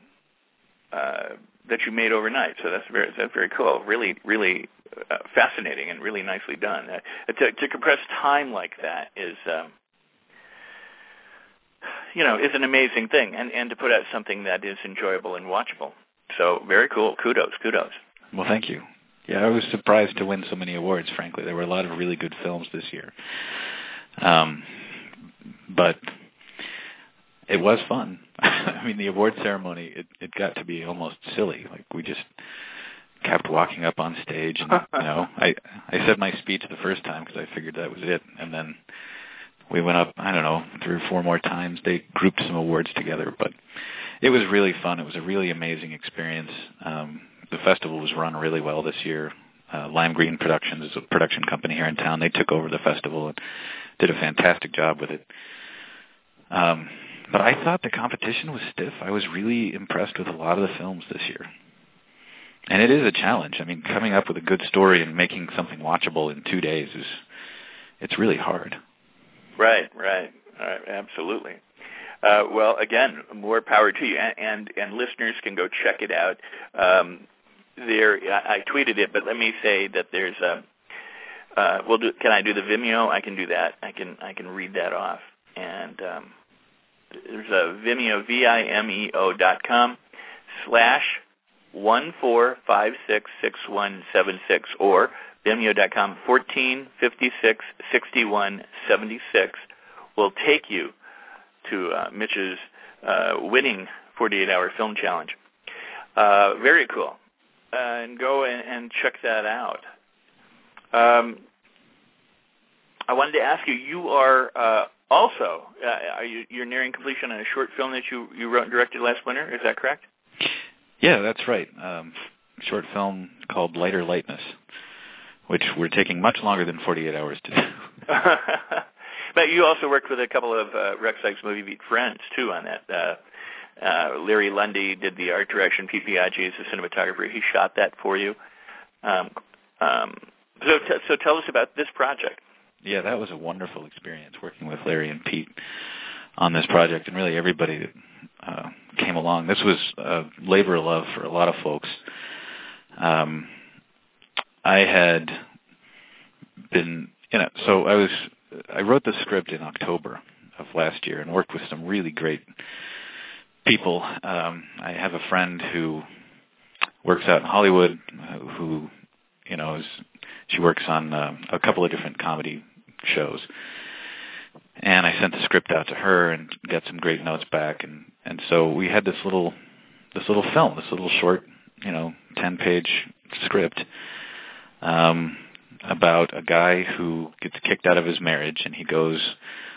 uh, that you made overnight. So that's very that's very cool. Really, really uh, fascinating and really nicely done. Uh, to, to compress time like that is, um, you know, is an amazing thing, and and to put out something that is enjoyable and watchable. So very cool. Kudos, kudos. Well, thank you. Yeah, I was surprised to win so many awards. Frankly, there were a lot of really good films this year. Um, but it was fun. I mean, the award ceremony it it got to be almost silly. Like we just kept walking up on stage, and you know, I I said my speech the first time because I figured that was it, and then we went up. I don't know three or four more times. They grouped some awards together, but it was really fun. It was a really amazing experience. Um, the festival was run really well this year. Uh, Lime Green Productions is a production company here in town. They took over the festival and did a fantastic job with it. Um, but I thought the competition was stiff. I was really impressed with a lot of the films this year. And it is a challenge. I mean, coming up with a good story and making something watchable in two days is it's really hard. Right, right, right absolutely. Uh, well, again, more power to you, and, and and listeners can go check it out. Um, there, I, I tweeted it, but let me say that there's a. Uh, well, do, can I do the Vimeo? I can do that. I can I can read that off, and um, there's a Vimeo, V-I-M-E-O dot com slash one four five six six one seven six or Vimeo dot com fourteen fifty six sixty one seventy six will take you to uh, Mitch's uh, winning 48 hour film challenge. Uh, very cool. Uh, and go and, and check that out. Um, I wanted to ask you. You are uh, also uh, are you, you're nearing completion on a short film that you you wrote and directed last winter. Is that correct? Yeah, that's right. Um, short film called Lighter Lightness, which we're taking much longer than 48 hours to do. but you also worked with a couple of uh, Rex Sikes movie beat friends too on that. Uh, uh, Larry Lundy did the art direction. Biaggi is the cinematographer. He shot that for you. Um, um, so, t- so tell us about this project. Yeah, that was a wonderful experience working with Larry and Pete on this project, and really everybody that uh, came along. This was a labor of love for a lot of folks. Um, I had been, you know, so I was, I wrote the script in October of last year and worked with some really great people. Um, I have a friend who works out in Hollywood, uh, who, you know, is she works on uh, a couple of different comedy shows. And I sent the script out to her and got some great notes back, and and so we had this little this little film, this little short, you know, ten page script um, about a guy who gets kicked out of his marriage, and he goes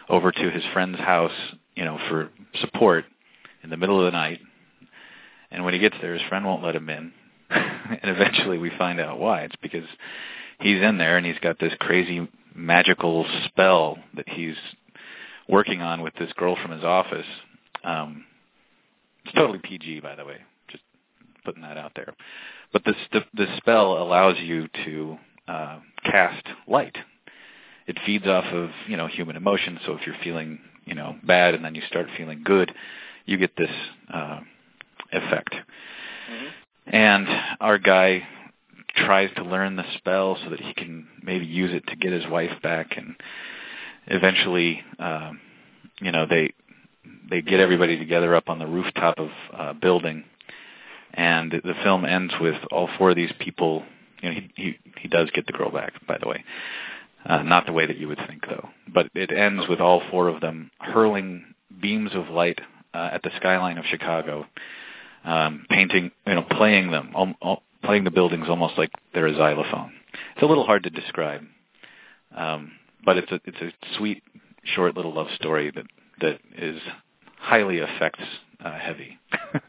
over to his friend's house, you know, for support in the middle of the night. And when he gets there, his friend won't let him in. and eventually we find out why. It's because he's in there and he's got this crazy magical spell that he's working on with this girl from his office. Um, it's totally PG, by the way. Just putting that out there. But this the, spell allows you to uh, cast light. It feeds off of you know human emotion. So if you're feeling you know bad and then you start feeling good, you get this uh, effect. Mm-hmm. And our guy tries to learn the spell so that he can maybe use it to get his wife back, and eventually, uh, you know, they they get everybody together up on the rooftop of a building, and the film ends with all four of these people. You know, he he he does get the girl back, by the way. Uh, not the way that you would think, though. But it ends with all four of them hurling beams of light uh, at the skyline of Chicago, um, painting, you know, playing them, playing the buildings almost like they're a xylophone. It's a little hard to describe, um, but it's a it's a sweet, short little love story that that is highly effects uh, heavy. uh,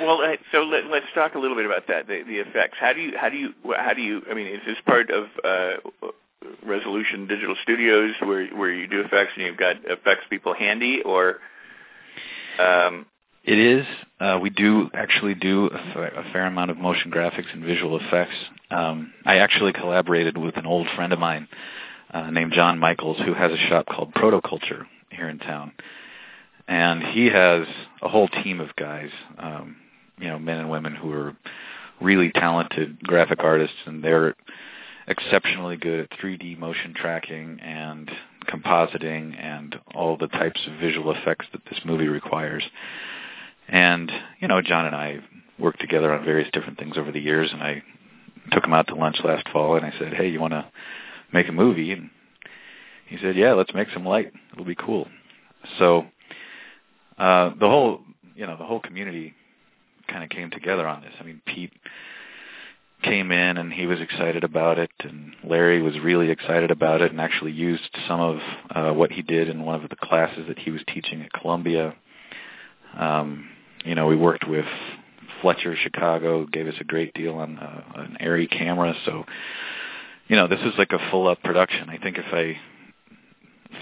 well, uh, so let, us talk a little bit about that. The, the effects. How do you how do you how do you? I mean, is this part of uh, Resolution Digital Studios where where you do effects and you've got effects people handy, or um, it is. Uh, we do actually do a, fa- a fair amount of motion graphics and visual effects. Um, I actually collaborated with an old friend of mine uh, named John Michaels, who has a shop called Protoculture here in town, and he has a whole team of guys, um, you know, men and women who are really talented graphic artists, and they're exceptionally good at 3D motion tracking and compositing and all the types of visual effects that this movie requires. And you know, John and I worked together on various different things over the years, and I took him out to lunch last fall, and I said, "Hey, you want to make a movie?" And he said, "Yeah, let's make some light. It'll be cool." So uh, the whole, you know, the whole community kind of came together on this. I mean, Pete came in and he was excited about it, and Larry was really excited about it, and actually used some of uh, what he did in one of the classes that he was teaching at Columbia. Um, you know, we worked with Fletcher Chicago, gave us a great deal on uh, an Arri camera, so you know, this is like a full up production. I think if I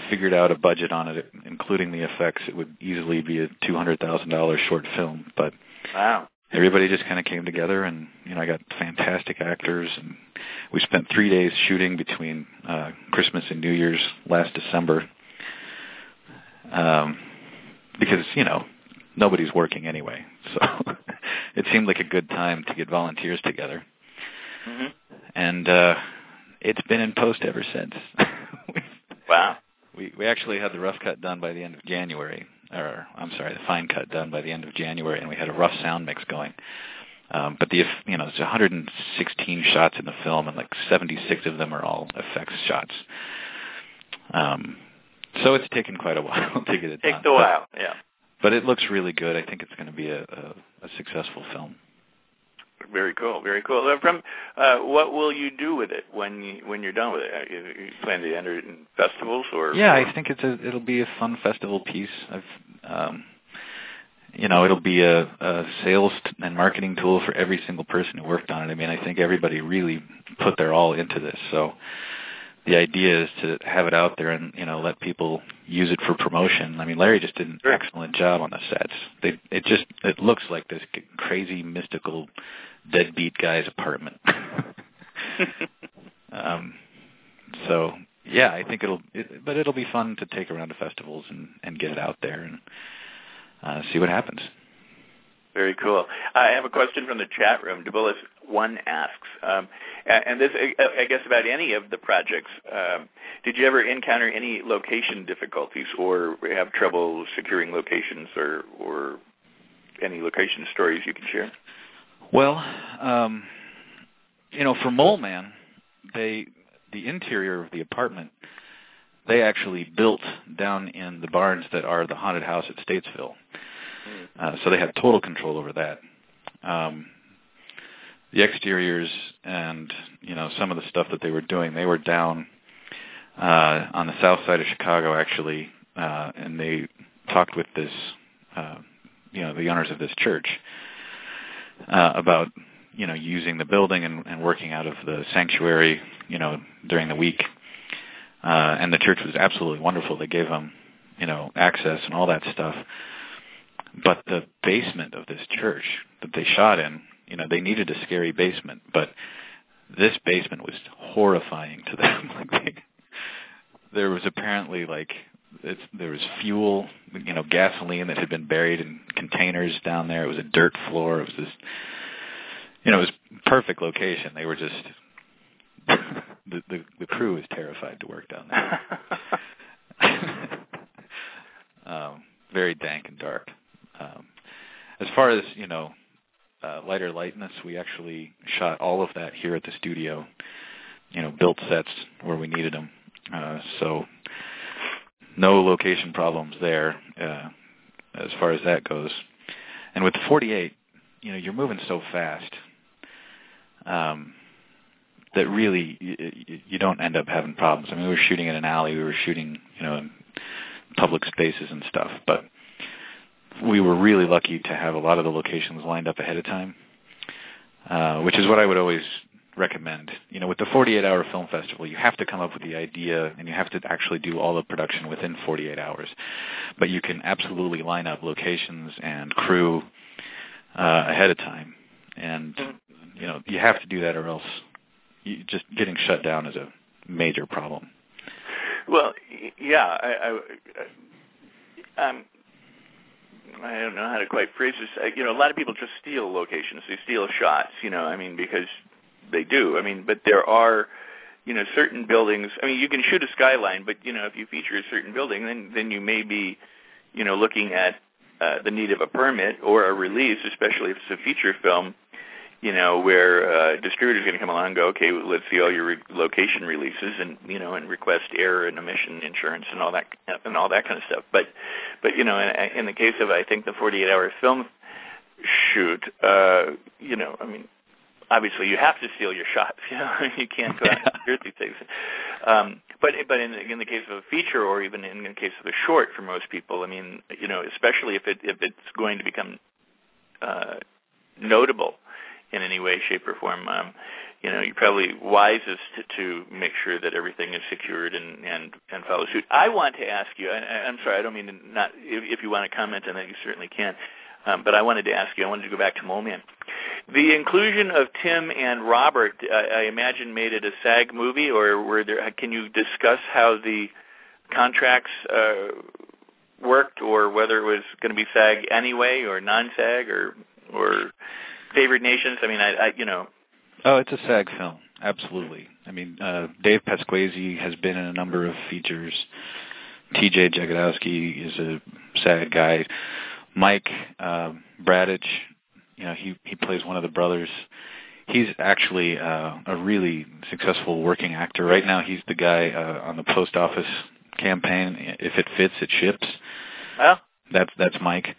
figured out a budget on it, including the effects, it would easily be a two hundred thousand dollars short film. But wow, everybody just kind of came together, and you know, I got fantastic actors, and we spent three days shooting between uh, Christmas and New Year's last December, um, because you know nobody's working anyway, so it seemed like a good time to get volunteers together, mm-hmm. and uh, it's been in post ever since. wow. We we actually had the rough cut done by the end of January, or I'm sorry, the fine cut done by the end of January, and we had a rough sound mix going. Um, but the you know there's 116 shots in the film, and like 76 of them are all effects shots. Um, so it's taken quite a while to get it Takes done. Takes a while, yeah. But it looks really good. I think it's going to be a, a, a successful film. Very cool, very cool. Uh, from uh, what will you do with it when you, when you're done with it? You, you plan to enter it in festivals or? Yeah? I think it's a it'll be a fun festival piece. I've um, you know, it'll be a, a sales and marketing tool for every single person who worked on it. I mean, I think everybody really put their all into this. So the idea is to have it out there and you know let people use it for promotion. I mean, Larry just did an excellent job on the sets. They it just it looks like this crazy mystical deadbeat guy's apartment. um, so yeah, I think it'll it, but it'll be fun to take around to festivals and and get it out there and uh, see what happens. Very cool. I have a question from the chat room. Debulis one asks, um, and this I guess about any of the projects. Um, did you ever encounter any location difficulties, or have trouble securing locations, or or any location stories you can share? Well, um, you know, for Mole Man, they the interior of the apartment they actually built down in the barns that are the haunted house at Statesville. Uh, so they had total control over that. Um, the exteriors and you know some of the stuff that they were doing, they were down uh, on the south side of Chicago actually, uh, and they talked with this, uh, you know, the owners of this church uh, about you know using the building and, and working out of the sanctuary, you know, during the week. Uh, and the church was absolutely wonderful. They gave them, you know, access and all that stuff. But the basement of this church that they shot in, you know, they needed a scary basement, but this basement was horrifying to them. like they, there was apparently like it's, there was fuel, you know, gasoline that had been buried in containers down there. It was a dirt floor. It was this, you know, it was perfect location. They were just the, the the crew was terrified to work down there. um, very dank and dark. Um, as far as you know, uh, lighter lightness, we actually shot all of that here at the studio. You know, built sets where we needed them. Uh, so no location problems there uh, as far as that goes. And with the 48, you know, you're moving so fast. Um, that really you, you don't end up having problems. I mean, we were shooting in an alley, we were shooting, you know, in public spaces and stuff, but we were really lucky to have a lot of the locations lined up ahead of time, uh, which is what I would always recommend. You know, with the 48-hour film festival, you have to come up with the idea and you have to actually do all the production within 48 hours. But you can absolutely line up locations and crew uh, ahead of time, and you know you have to do that or else you, just getting shut down is a major problem. Well, yeah, I, I, um, I don't know how to quite phrase this. You know, a lot of people just steal locations. They steal shots. You know, I mean, because they do. I mean, but there are, you know, certain buildings. I mean, you can shoot a skyline, but you know, if you feature a certain building, then then you may be, you know, looking at uh, the need of a permit or a release, especially if it's a feature film you know, where uh, distributor's going to come along and go, okay, let's see all your re- location releases and you know, and request error and omission insurance and all that and all that kind of stuff. But, but you know, in, in the case of I think the 48-hour film shoot, uh, you know, I mean, obviously you have to steal your shots. You know, you can't go out and these things. Um, but but in, in the case of a feature or even in the case of a short, for most people, I mean, you know, especially if it if it's going to become uh, notable in any way, shape, or form, um, you know, you're probably wisest to, to make sure that everything is secured and and and follow suit. I want to ask you. I, I'm sorry, I don't mean to not. If, if you want to comment on that, you certainly can. Um, but I wanted to ask you. I wanted to go back to Mole Man. The inclusion of Tim and Robert, I, I imagine, made it a SAG movie, or were there? Can you discuss how the contracts uh, worked, or whether it was going to be SAG anyway, or non-SAG, or or favored nations? I mean, I, I you know. Oh, it's a SAG film. Absolutely. I mean, uh, Dave Pasquesi has been in a number of features. T.J. Jagodowski is a SAG guy. Mike uh, Bradecich, you know, he he plays one of the brothers. He's actually uh, a really successful working actor. Right now, he's the guy uh, on the post office campaign. If it fits, it ships. Well, that's that's Mike.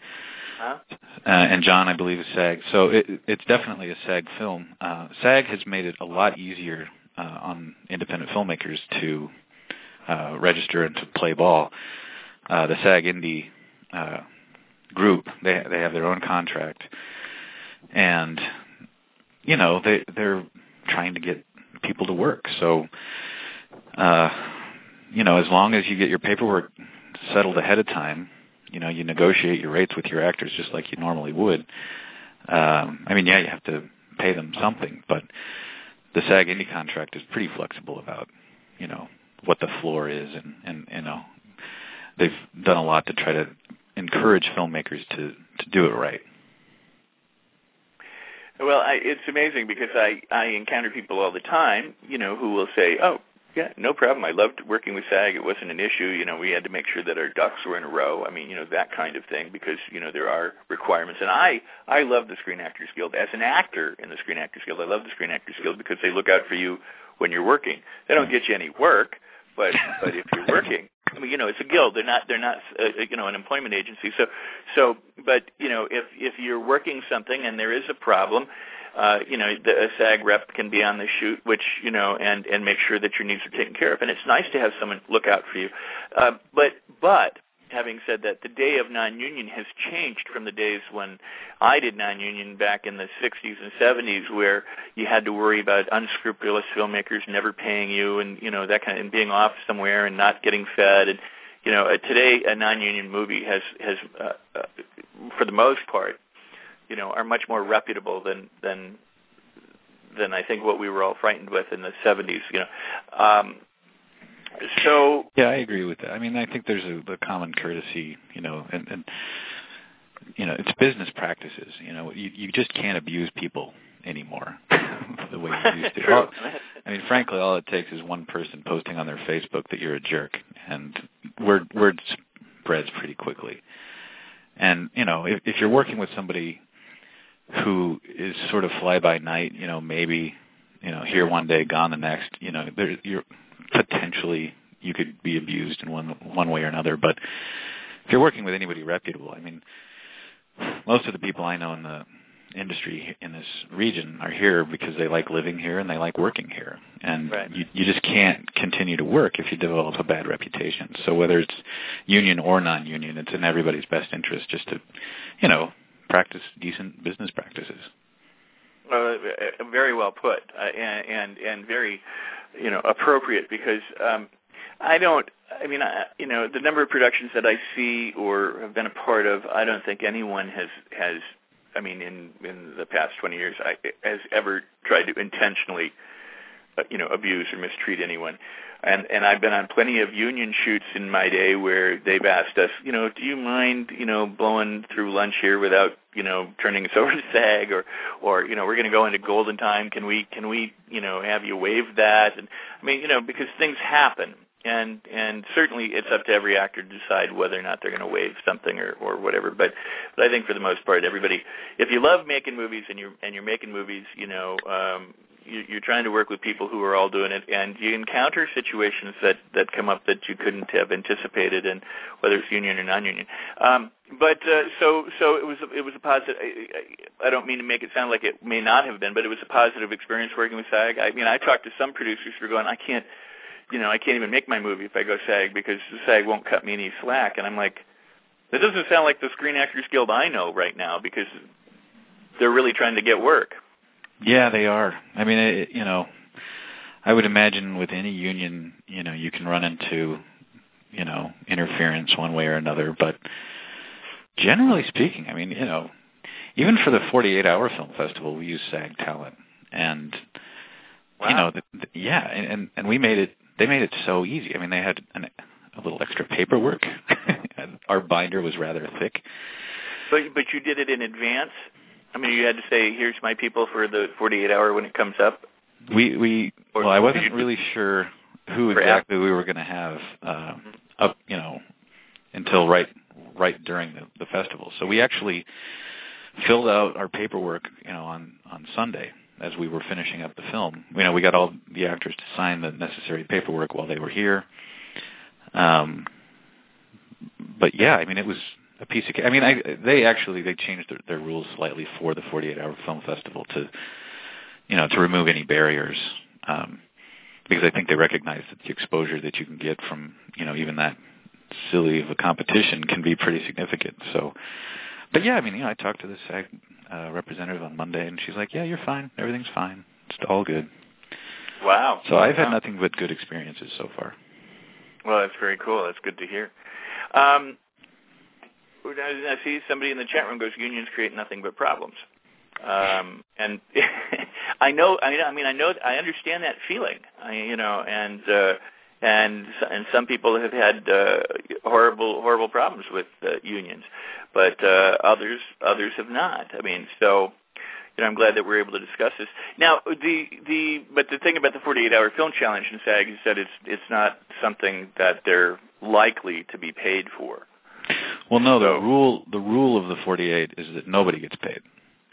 Huh? Uh, and John, I believe, is SAG. So it, it's definitely a SAG film. Uh, SAG has made it a lot easier uh, on independent filmmakers to uh, register and to play ball. Uh, the SAG Indie uh, group, they they have their own contract, and you know they they're trying to get people to work. So, uh, you know, as long as you get your paperwork settled ahead of time, you know, you negotiate your rates with your actors just like you normally would. Um, I mean, yeah, you have to pay them something, but the SAG indie contract is pretty flexible about, you know, what the floor is, and and you know, they've done a lot to try to encourage filmmakers to to do it right. Well, I, it's amazing because I I encounter people all the time, you know, who will say, "Oh, yeah, no problem. I loved working with SAG. It wasn't an issue. You know, we had to make sure that our ducks were in a row. I mean, you know, that kind of thing because you know there are requirements. And I I love the Screen Actors Guild as an actor in the Screen Actors Guild. I love the Screen Actors Guild because they look out for you when you're working. They don't hmm. get you any work, but but if you're working, I mean, you know, it's a guild. They're not they're not uh, you know an employment agency. So so but you know if if you're working something and there is a problem, uh, you know, the, a SAG rep can be on the shoot, which you know, and and make sure that your needs are taken care of. And it's nice to have someone look out for you. Uh, but but having said that, the day of non-union has changed from the days when I did non-union back in the 60s and 70s, where you had to worry about unscrupulous filmmakers never paying you, and you know that kind of, and being off somewhere and not getting fed. And you know, uh, today a non-union movie has has, uh, uh, for the most part, you know, are much more reputable than than than I think what we were all frightened with in the 70s. You know, um, so yeah, I agree with that. I mean, I think there's a, a common courtesy, you know, and, and you know, it's business practices. You know, you you just can't abuse people anymore the way you used to. All, I mean, frankly, all it takes is one person posting on their Facebook that you're a jerk, and word word spreads pretty quickly. And you know, if, if you're working with somebody who is sort of fly by night, you know, maybe you know here one day, gone the next, you know, there, you're potentially you could be abused in one one way or another. But if you're working with anybody reputable, I mean, most of the people I know in the industry in this region are here because they like living here and they like working here and right. you you just can't continue to work if you develop a bad reputation so whether it's union or non-union it's in everybody's best interest just to you know practice decent business practices uh, very well put uh, and, and and very you know appropriate because um I don't. I mean, I, you know, the number of productions that I see or have been a part of, I don't think anyone has has. I mean, in in the past 20 years, I, has ever tried to intentionally, uh, you know, abuse or mistreat anyone. And and I've been on plenty of union shoots in my day where they've asked us, you know, do you mind, you know, blowing through lunch here without, you know, turning us over to SAG or or you know, we're going to go into golden time. Can we can we, you know, have you waive that? And I mean, you know, because things happen and and certainly it's up to every actor to decide whether or not they're going to waive something or or whatever but but I think for the most part everybody if you love making movies and you're and you're making movies you know um you're trying to work with people who are all doing it, and you encounter situations that that come up that you couldn't have anticipated, and whether it's union or non-union. Um, but uh, so so it was it was a positive. I, I don't mean to make it sound like it may not have been, but it was a positive experience working with SAG. I mean, I talked to some producers who are going, I can't you know, I can't even make my movie if I go SAG because SAG won't cut me any slack. And I'm like, that doesn't sound like the Screen Actors Guild I know right now because they're really trying to get work. Yeah, they are. I mean, it, you know, I would imagine with any union, you know, you can run into, you know, interference one way or another. But generally speaking, I mean, you know, even for the 48-hour film festival, we use SAG talent, and wow. you know, the, the, yeah, and and we made it they made it so easy. I mean, they had an, a little extra paperwork. Our binder was rather thick. But but you did it in advance. I mean, you had to say, "Here's my people for the 48 hour when it comes up." We we or well, I wasn't really sure who exactly we were going to have uh, up, you know, until right right during the, the festival. So we actually filled out our paperwork, you know, on on Sunday as we were finishing up the film. You know, we got all the actors to sign the necessary paperwork while they were here. Um, but yeah, I mean, it was a piece of. I mean, I, they actually they changed their, their rules slightly for the 48 Hour Film Festival to, you know, to remove any barriers, um, because I think they recognize that the exposure that you can get from, you know, even that silly of a competition can be pretty significant. So, but yeah, I mean, you know, I talked to the SAG uh, representative on Monday, and she's like, "Yeah, you're fine. Everything's fine. It's all good." Wow. So I've had Wow. nothing but good experiences so far. Well, that's very cool. That's good to hear. Um, I see somebody in the chat room goes, unions create nothing but problems. Um, and I know, I mean, I mean, I know, I understand that feeling, I, you know, and, uh, and, and some people have had, uh, horrible, horrible problems with, uh, unions, but, uh, others, others have not. I mean, so, you know, I'm glad that we're able to discuss this. Now, the the but the thing about the 48-hour film challenge in SAG is that it's it's not something that they're likely to be paid for. Well, no, the rule the rule of the 48 is that nobody gets paid.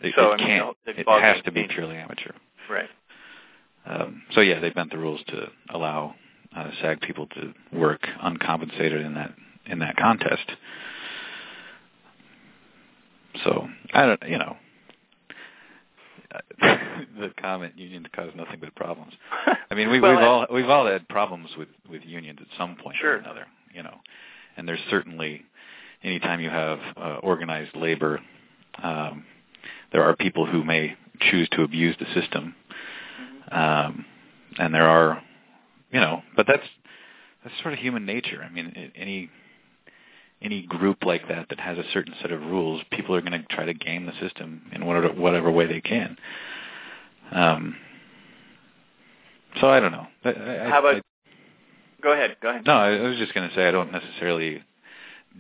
It, So, it I mean, can't. it has to be purely amateur. Right. Um, so yeah, they bent the rules to allow uh, SAG people to work uncompensated in that in that contest. So I don't, you know, the comment unions cause nothing but problems. I mean, we, Well, we've all we've all had problems with with unions at some point Sure. or another, you know. And there's certainly anytime you have uh, organized labor, um, there are people who may choose to abuse the system, um, and there are, you know, but that's that's sort of human nature. I mean, any any group like that that has a certain set of rules, people are going to try to game the system in whatever whatever way they can. Um, so I don't know. I, I, How about? I, go ahead. Go ahead. no, I was just going to say I don't necessarily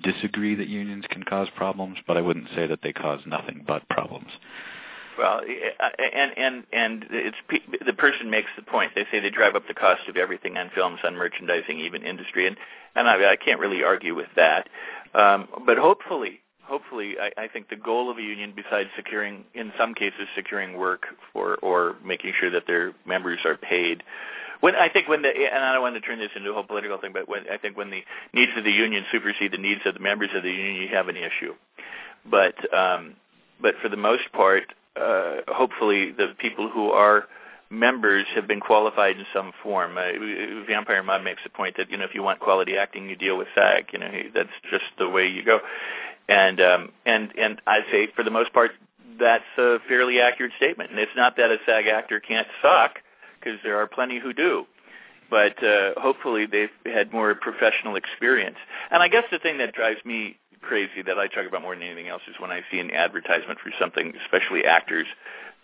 disagree that unions can cause problems, but I wouldn't say that they cause nothing but problems. Well, uh, and and and it's the person makes the point. They say they drive up the cost of everything on films, on merchandising, even industry, and and I, I can't really argue with that. Um, but hopefully, hopefully, I, I think the goal of a union, besides securing, in some cases, securing work for or making sure that their members are paid. When I think when the and I don't want to turn this into a whole political thing, but when I think when the needs of the union supersede the needs of the members of the union, you have an issue. But um, but for the most part, uh, hopefully the people who are members have been qualified in some form. Uh, Vampire Mob makes the point that you know if you want quality acting, you deal with SAG. You know that's just the way you go. And um, and and I say for the most part, that's a fairly accurate statement. And it's not that a SAG actor can't suck, because there are plenty who do. But uh, hopefully they've had more professional experience. And I guess the thing that drives me crazy that I talk about more than anything else is when I see an advertisement for something, especially actors,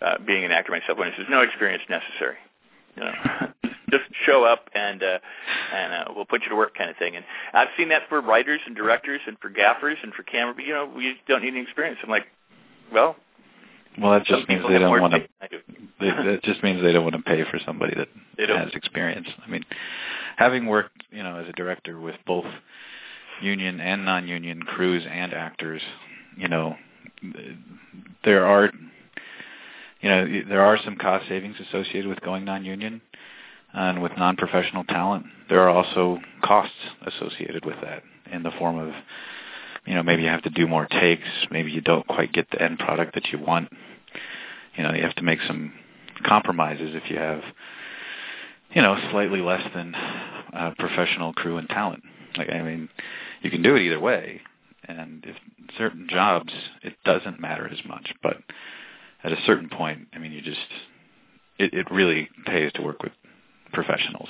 uh, being an actor myself, when it says no experience necessary. You know, just show up and uh, and uh, we'll put you to work, kind of thing. And I've seen that for writers and directors and for gaffers and for camera. You know, we don't need any experience. I'm like, well, Well, that just means they don't want to. taste than I do. They, that just means they don't want to pay for somebody that has experience. I mean, having worked, you know, as a director with both union and non-union crews and actors, you know, there are, you know, there are some cost savings associated with going non-union, and with non-professional talent, there are also costs associated with that in the form of, you know, maybe you have to do more takes, maybe you don't quite get the end product that you want. You know, you have to make some compromises if you have, you know, slightly less than uh, professional crew and talent. Like, I mean, you can do it either way, and if certain jobs, it doesn't matter as much. But at a certain point, I mean, you just, it, it really pays to work with professionals.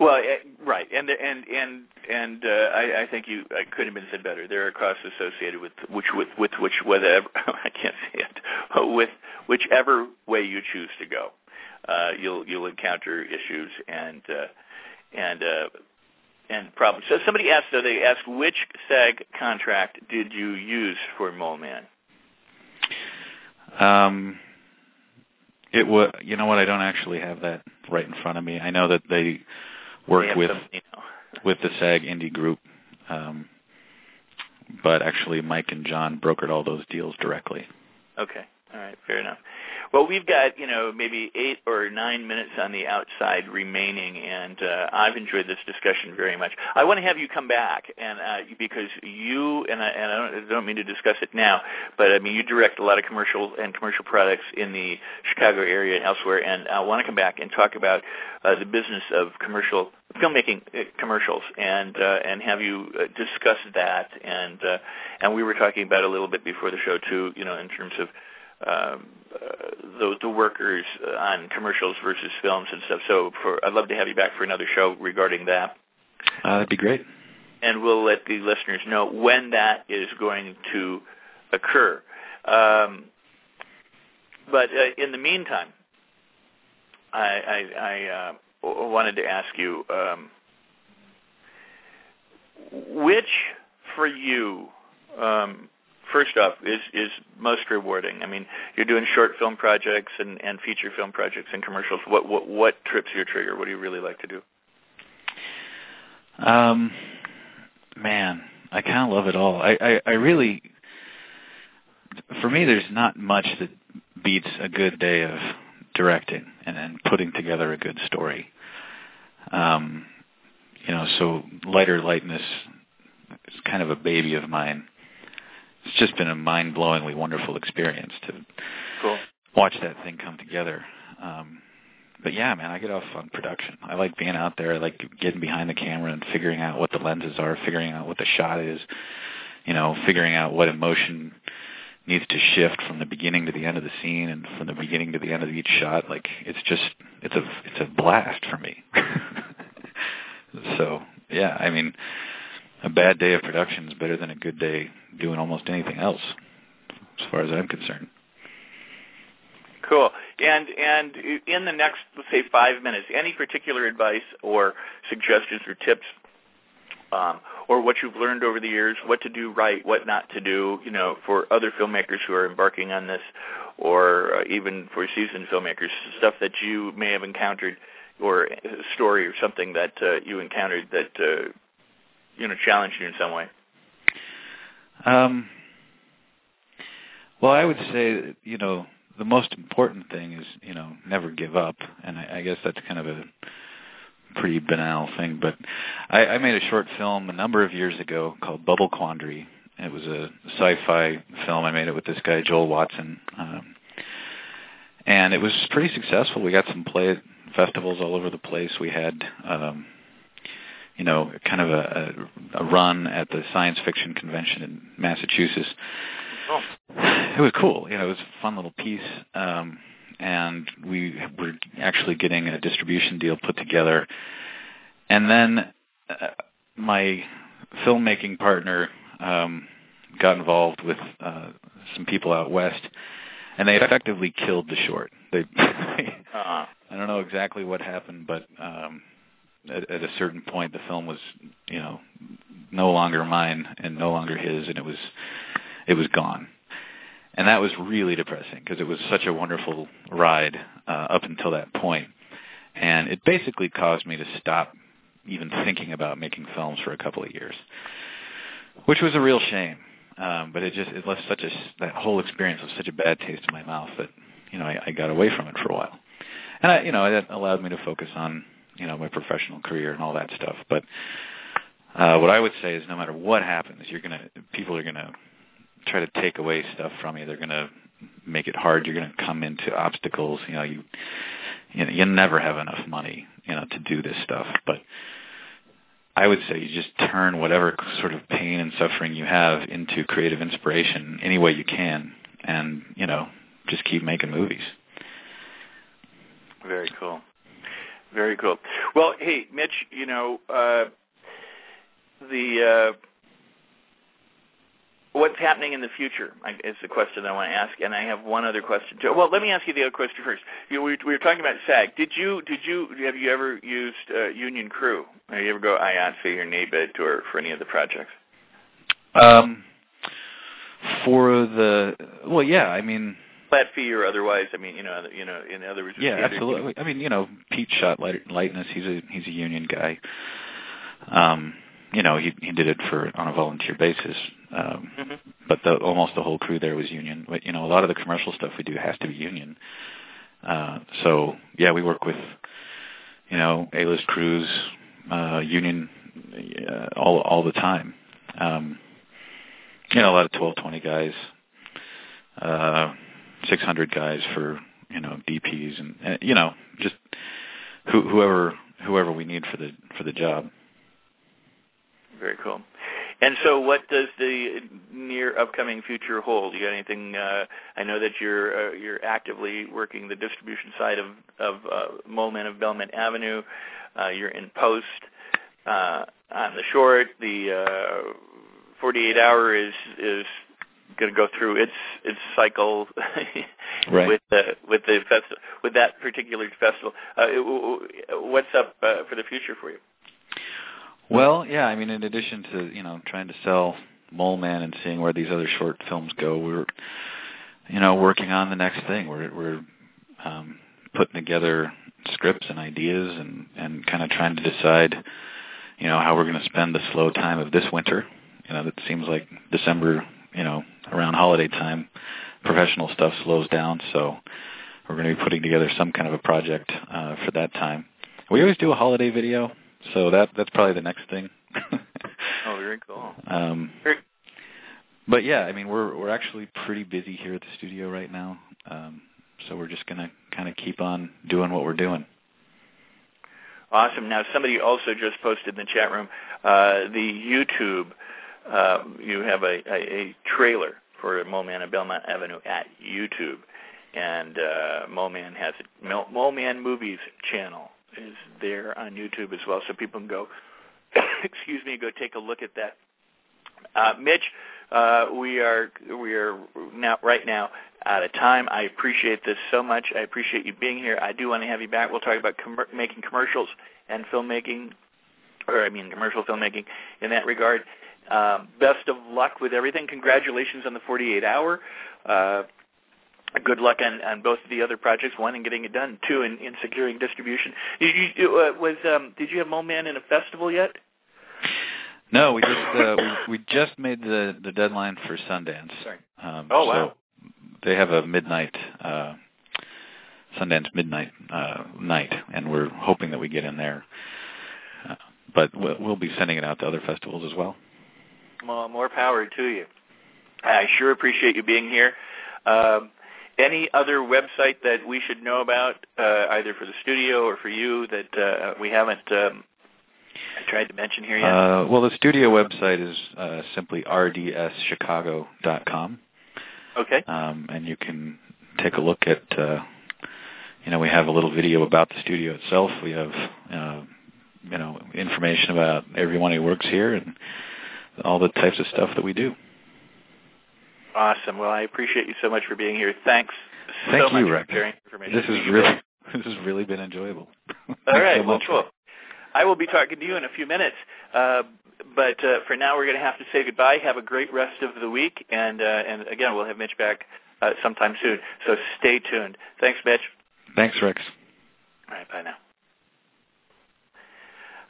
Well, eh, right, and and and and uh, I, I think you I couldn't have been said better. There are costs associated with which with with which whatever I can't say it with whichever way you choose to go, uh, you'll you'll encounter issues and uh, and uh, and problems. So somebody asked, though they asked, which SAG contract did you use for Mole Man? Um, it was, you know what? I don't actually have that right in front of me. I know that They worked with with the SAG indie group, um, but actually Mike and John brokered all those deals directly. Okay. All right. Fair enough. Well, we've got you know maybe eight or nine minutes on the outside remaining, and uh, I've enjoyed this discussion very much. I want to have you come back, and uh, because you and I, and I don't, I don't mean to discuss it now, but I mean you direct a lot of commercial and commercial products in the Chicago area and elsewhere, and I want to come back and talk about uh, the business of commercial filmmaking uh, commercials, and uh, and have you uh, discuss that, and uh, and we were talking about a little bit before the show too, you know, in terms of um, uh, the, the workers on commercials versus films and stuff. So for, I'd love to have you back for another show regarding that. Uh, that'd be great. And we'll let the listeners know when that is going to occur. Um, but uh, in the meantime, I, I, I uh, wanted to ask you um, which for you um, first off is is most rewarding? I mean, you're doing short film projects and and feature film projects and commercials. What what what trips your trigger? What do you really like to do? Um, man, I kind of love it all. I, I I really, for me, there's not much that beats a good day of directing and then putting together a good story. Um, you know, so lighter lightness is kind of a baby of mine it's just been a mind-blowingly wonderful experience to cool. watch that thing come together. Um, but yeah, man, I get off on production. I like being out there. I like getting behind the camera and figuring out what the lenses are, figuring out what the shot is, you know, figuring out what emotion needs to shift from the beginning to the end of the scene and from the beginning to the end of each shot. Like it's just it's a it's a blast for me. so yeah, I mean, a bad day of production is better than a good day doing almost anything else, as far as I'm concerned. Cool. And and in the next, let's say, five minutes, any particular advice or suggestions or tips, um, or what you've learned over the years, what to do right, what not to do, you know, for other filmmakers who are embarking on this, or uh, even for seasoned filmmakers, stuff that you may have encountered, or a story or something that uh, you encountered that uh, you know challenged you in some way. Um, well, I would say you know the most important thing is you know never give up, and I, I guess that's kind of a pretty banal thing. But I, I made a short film a number of years ago called Bubble Quandary. It was a sci-fi film. I made it with this guy Joel Watson, um, and it was pretty successful. We got some play festivals all over the place. We had um, you know, kind of a, a, a run at the science fiction convention in Massachusetts. Oh. It was cool. You know, it was a fun little piece. Um, and we were actually getting a distribution deal put together. And then uh, my filmmaking partner um, got involved with uh, some people out west, and they effectively killed the short. They, uh-huh. I don't know exactly what happened, but um, at, at a certain point the film was you know no longer mine and no longer his and it was it was gone. And that was really depressing because it was such a wonderful ride uh, up until that point. And it basically caused me to stop even thinking about making films for a couple of years which was a real shame. Um, but it just it left such a that whole experience was such a bad taste in my mouth that you know I, I got away from it for a while. And I you know it allowed me to focus on you know my professional career and all that stuff. But uh, what I would say is, no matter what happens, you're gonna people are gonna try to take away stuff from you. They're gonna make it hard. You're gonna come into obstacles. You know, you you know, you never have enough money, you know, to do this stuff. But I would say you just turn whatever sort of pain and suffering you have into creative inspiration any way you can, and you know, just keep making movies. Very cool. Very cool. Well, hey, Mitch, you know, uh, the uh, what's happening in the future is the question I want to ask, and I have one other question too. Well, let me ask you the other question first. You, we, we were talking about SAG. Did you did you have you ever used uh, Union Crew? Have you ever go IATSE or NABET or for any of the projects? Um, for the well, yeah. I mean, flat fee or otherwise. I mean, you know, you know, in other words. Yeah, absolutely. I mean, you know, Pete shot light, lightness. He's a he's a union guy. Um, you know, he he did it for on a volunteer basis. Um, Mm-hmm. but the, almost the whole crew there was union. But you know, a lot of the commercial stuff we do has to be union. Uh, so yeah, we work with you know A-list crews, uh, union uh, all all the time. Um, you know, a lot of 1220 guys, uh, 600 guys for you know DPs and uh, you know just who, whoever whoever we need for the for the job. Very cool. And so, what does the near upcoming future hold? You got anything? Uh, I know that you're uh, you're actively working the distribution side of of uh, of Belmont Avenue. Uh, you're in post uh, on the short. The uh, 48 hour is is going to go through its its cycle Right. with the with the festival with that particular festival. Uh, what's up uh, for the future for you? Well, yeah, I mean, in addition to you know trying to sell Mole Man and seeing where these other short films go, we're you know working on the next thing. We're we're um, putting together scripts and ideas and and kind of trying to decide you know how we're going to spend the slow time of this winter. You know, it seems like December, you know, around holiday time, professional stuff slows down, so we're going to be putting together some kind of a project uh, for that time. We always do a holiday video, so that that's probably the next thing. Oh, very cool. um, but yeah, I mean we're we're actually pretty busy here at the studio right now, um, so we're just gonna kind of keep on doing what we're doing. Awesome. Now, somebody also just posted in the chat room uh, the YouTube. Uh, you have a, a, a trailer for Mole Man of Belmont Avenue at YouTube, and uh, Mole Man has a Mole Mole Man Movies channel is there on YouTube as well, so people can go. excuse me, go take a look at that. Uh, Mitch, uh, we are we are now right now out of time. I appreciate this so much. I appreciate you being here. I do want to have you back. We'll talk about com- making commercials and filmmaking, or I mean commercial filmmaking in that regard. Um, best of luck with everything. Congratulations on the 48 hour. Uh, good luck on, on both of the other projects. One in getting it done. Two in, in securing distribution. Did you uh, was um, did you have Mole Man in a festival yet? No, we just uh, we, we just made the the deadline for Sundance. Sorry. Um, Oh, wow. So they have a midnight uh, Sundance midnight uh, night, and we're hoping that we get in there. Uh, but we'll, we'll be sending it out to other festivals as well. Well, more power to you. I sure appreciate you being here. Um, any other website that we should know about, uh, either for the studio or for you, that uh, we haven't um, tried to mention here yet? Uh, well, the studio website is uh, simply rdschicago.com, okay. um, and you can take a look at. Uh, you know, we have a little video about the studio itself. We have, uh, you know, information about everyone who works here and all the types of stuff that we do. Awesome. Well, I appreciate you so much for being here. Thanks Thank so you, much Rex. for sharing information. This has really, this has really been enjoyable. All right, so well, cool. I will be talking to you in a few minutes. Uh, but uh, for now, we're going to have to say goodbye. Have a great rest of the week, and uh, and again, we'll have Mitch back uh, sometime soon. So stay tuned. Thanks, Mitch. Thanks, Rex. All right, bye now.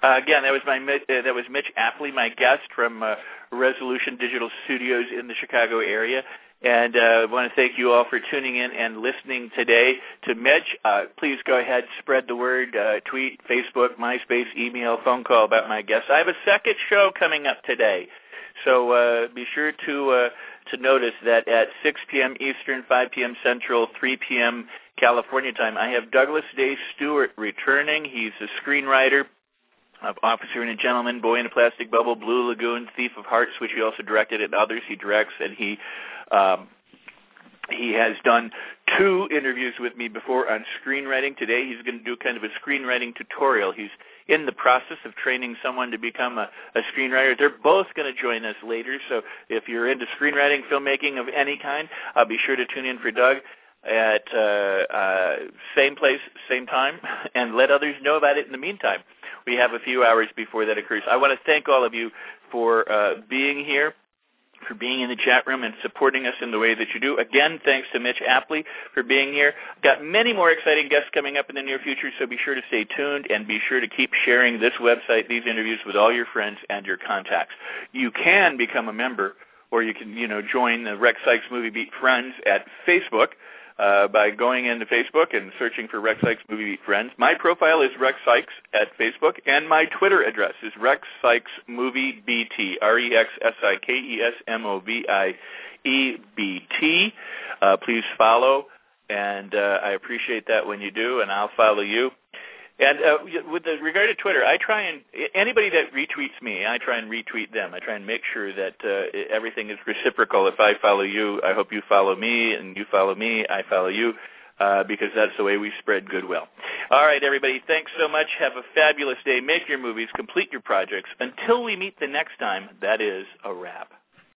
Uh, again, that was my uh, that was Mitch Apley, my guest from uh, Resolution Digital Studios in the Chicago area. And uh, I want to thank you all for tuning in and listening today to Mitch. Uh, please go ahead, spread the word, uh, tweet, Facebook, MySpace, email, phone call about my guests. I have a second show coming up today, so be sure to to notice that at 6 p.m. Eastern, 5 p.m. Central, 3 p.m. California time, I have Douglas Day Stewart returning. He's a screenwriter of Officer and a Gentleman, Boy in a Plastic Bubble, Blue Lagoon, Thief of Hearts, which he also directed, and others he directs, and he um, he has done two interviews with me before on screenwriting. Today he's going to do kind of a screenwriting tutorial. He's in the process of training someone to become a, a screenwriter. They're both going to join us later, so if you're into screenwriting, filmmaking of any kind, uh, be sure to tune in for Doug at uh, uh, same place, same time, and let others know about it in the meantime. We have a few hours before that occurs. I want to thank all of you for uh, being here. for being in the chat room and supporting us in the way that you do. Again, thanks to Mitch Apley for being here. Got many more exciting guests coming up in the near future, so be sure to stay tuned and be sure to keep sharing this website, these interviews with all your friends and your contacts. You can become a member or you can, you know, join the Rex Sikes Movie Beat Friends at Facebook uh, by going into Facebook and searching for Rex Sikes Movie Beat Friends. My profile is Rex Sikes at Facebook, and my Twitter address is Rex Sikes Movie BT, R-E-X-S-I-K-E-S-M-O-V-I-E-B-T. Uh, please follow, and uh, I appreciate that when you do, and I'll follow you. And uh, with regard to Twitter, I try and anybody that retweets me, I try and retweet them. I try and make sure that uh, everything is reciprocal. If I follow you, I hope you follow me, and you follow me, I follow you, uh, because that's the way we spread goodwill. All right, everybody, thanks so much. Have a fabulous day. Make your movies, complete your projects. Until we meet the next time, that is a wrap.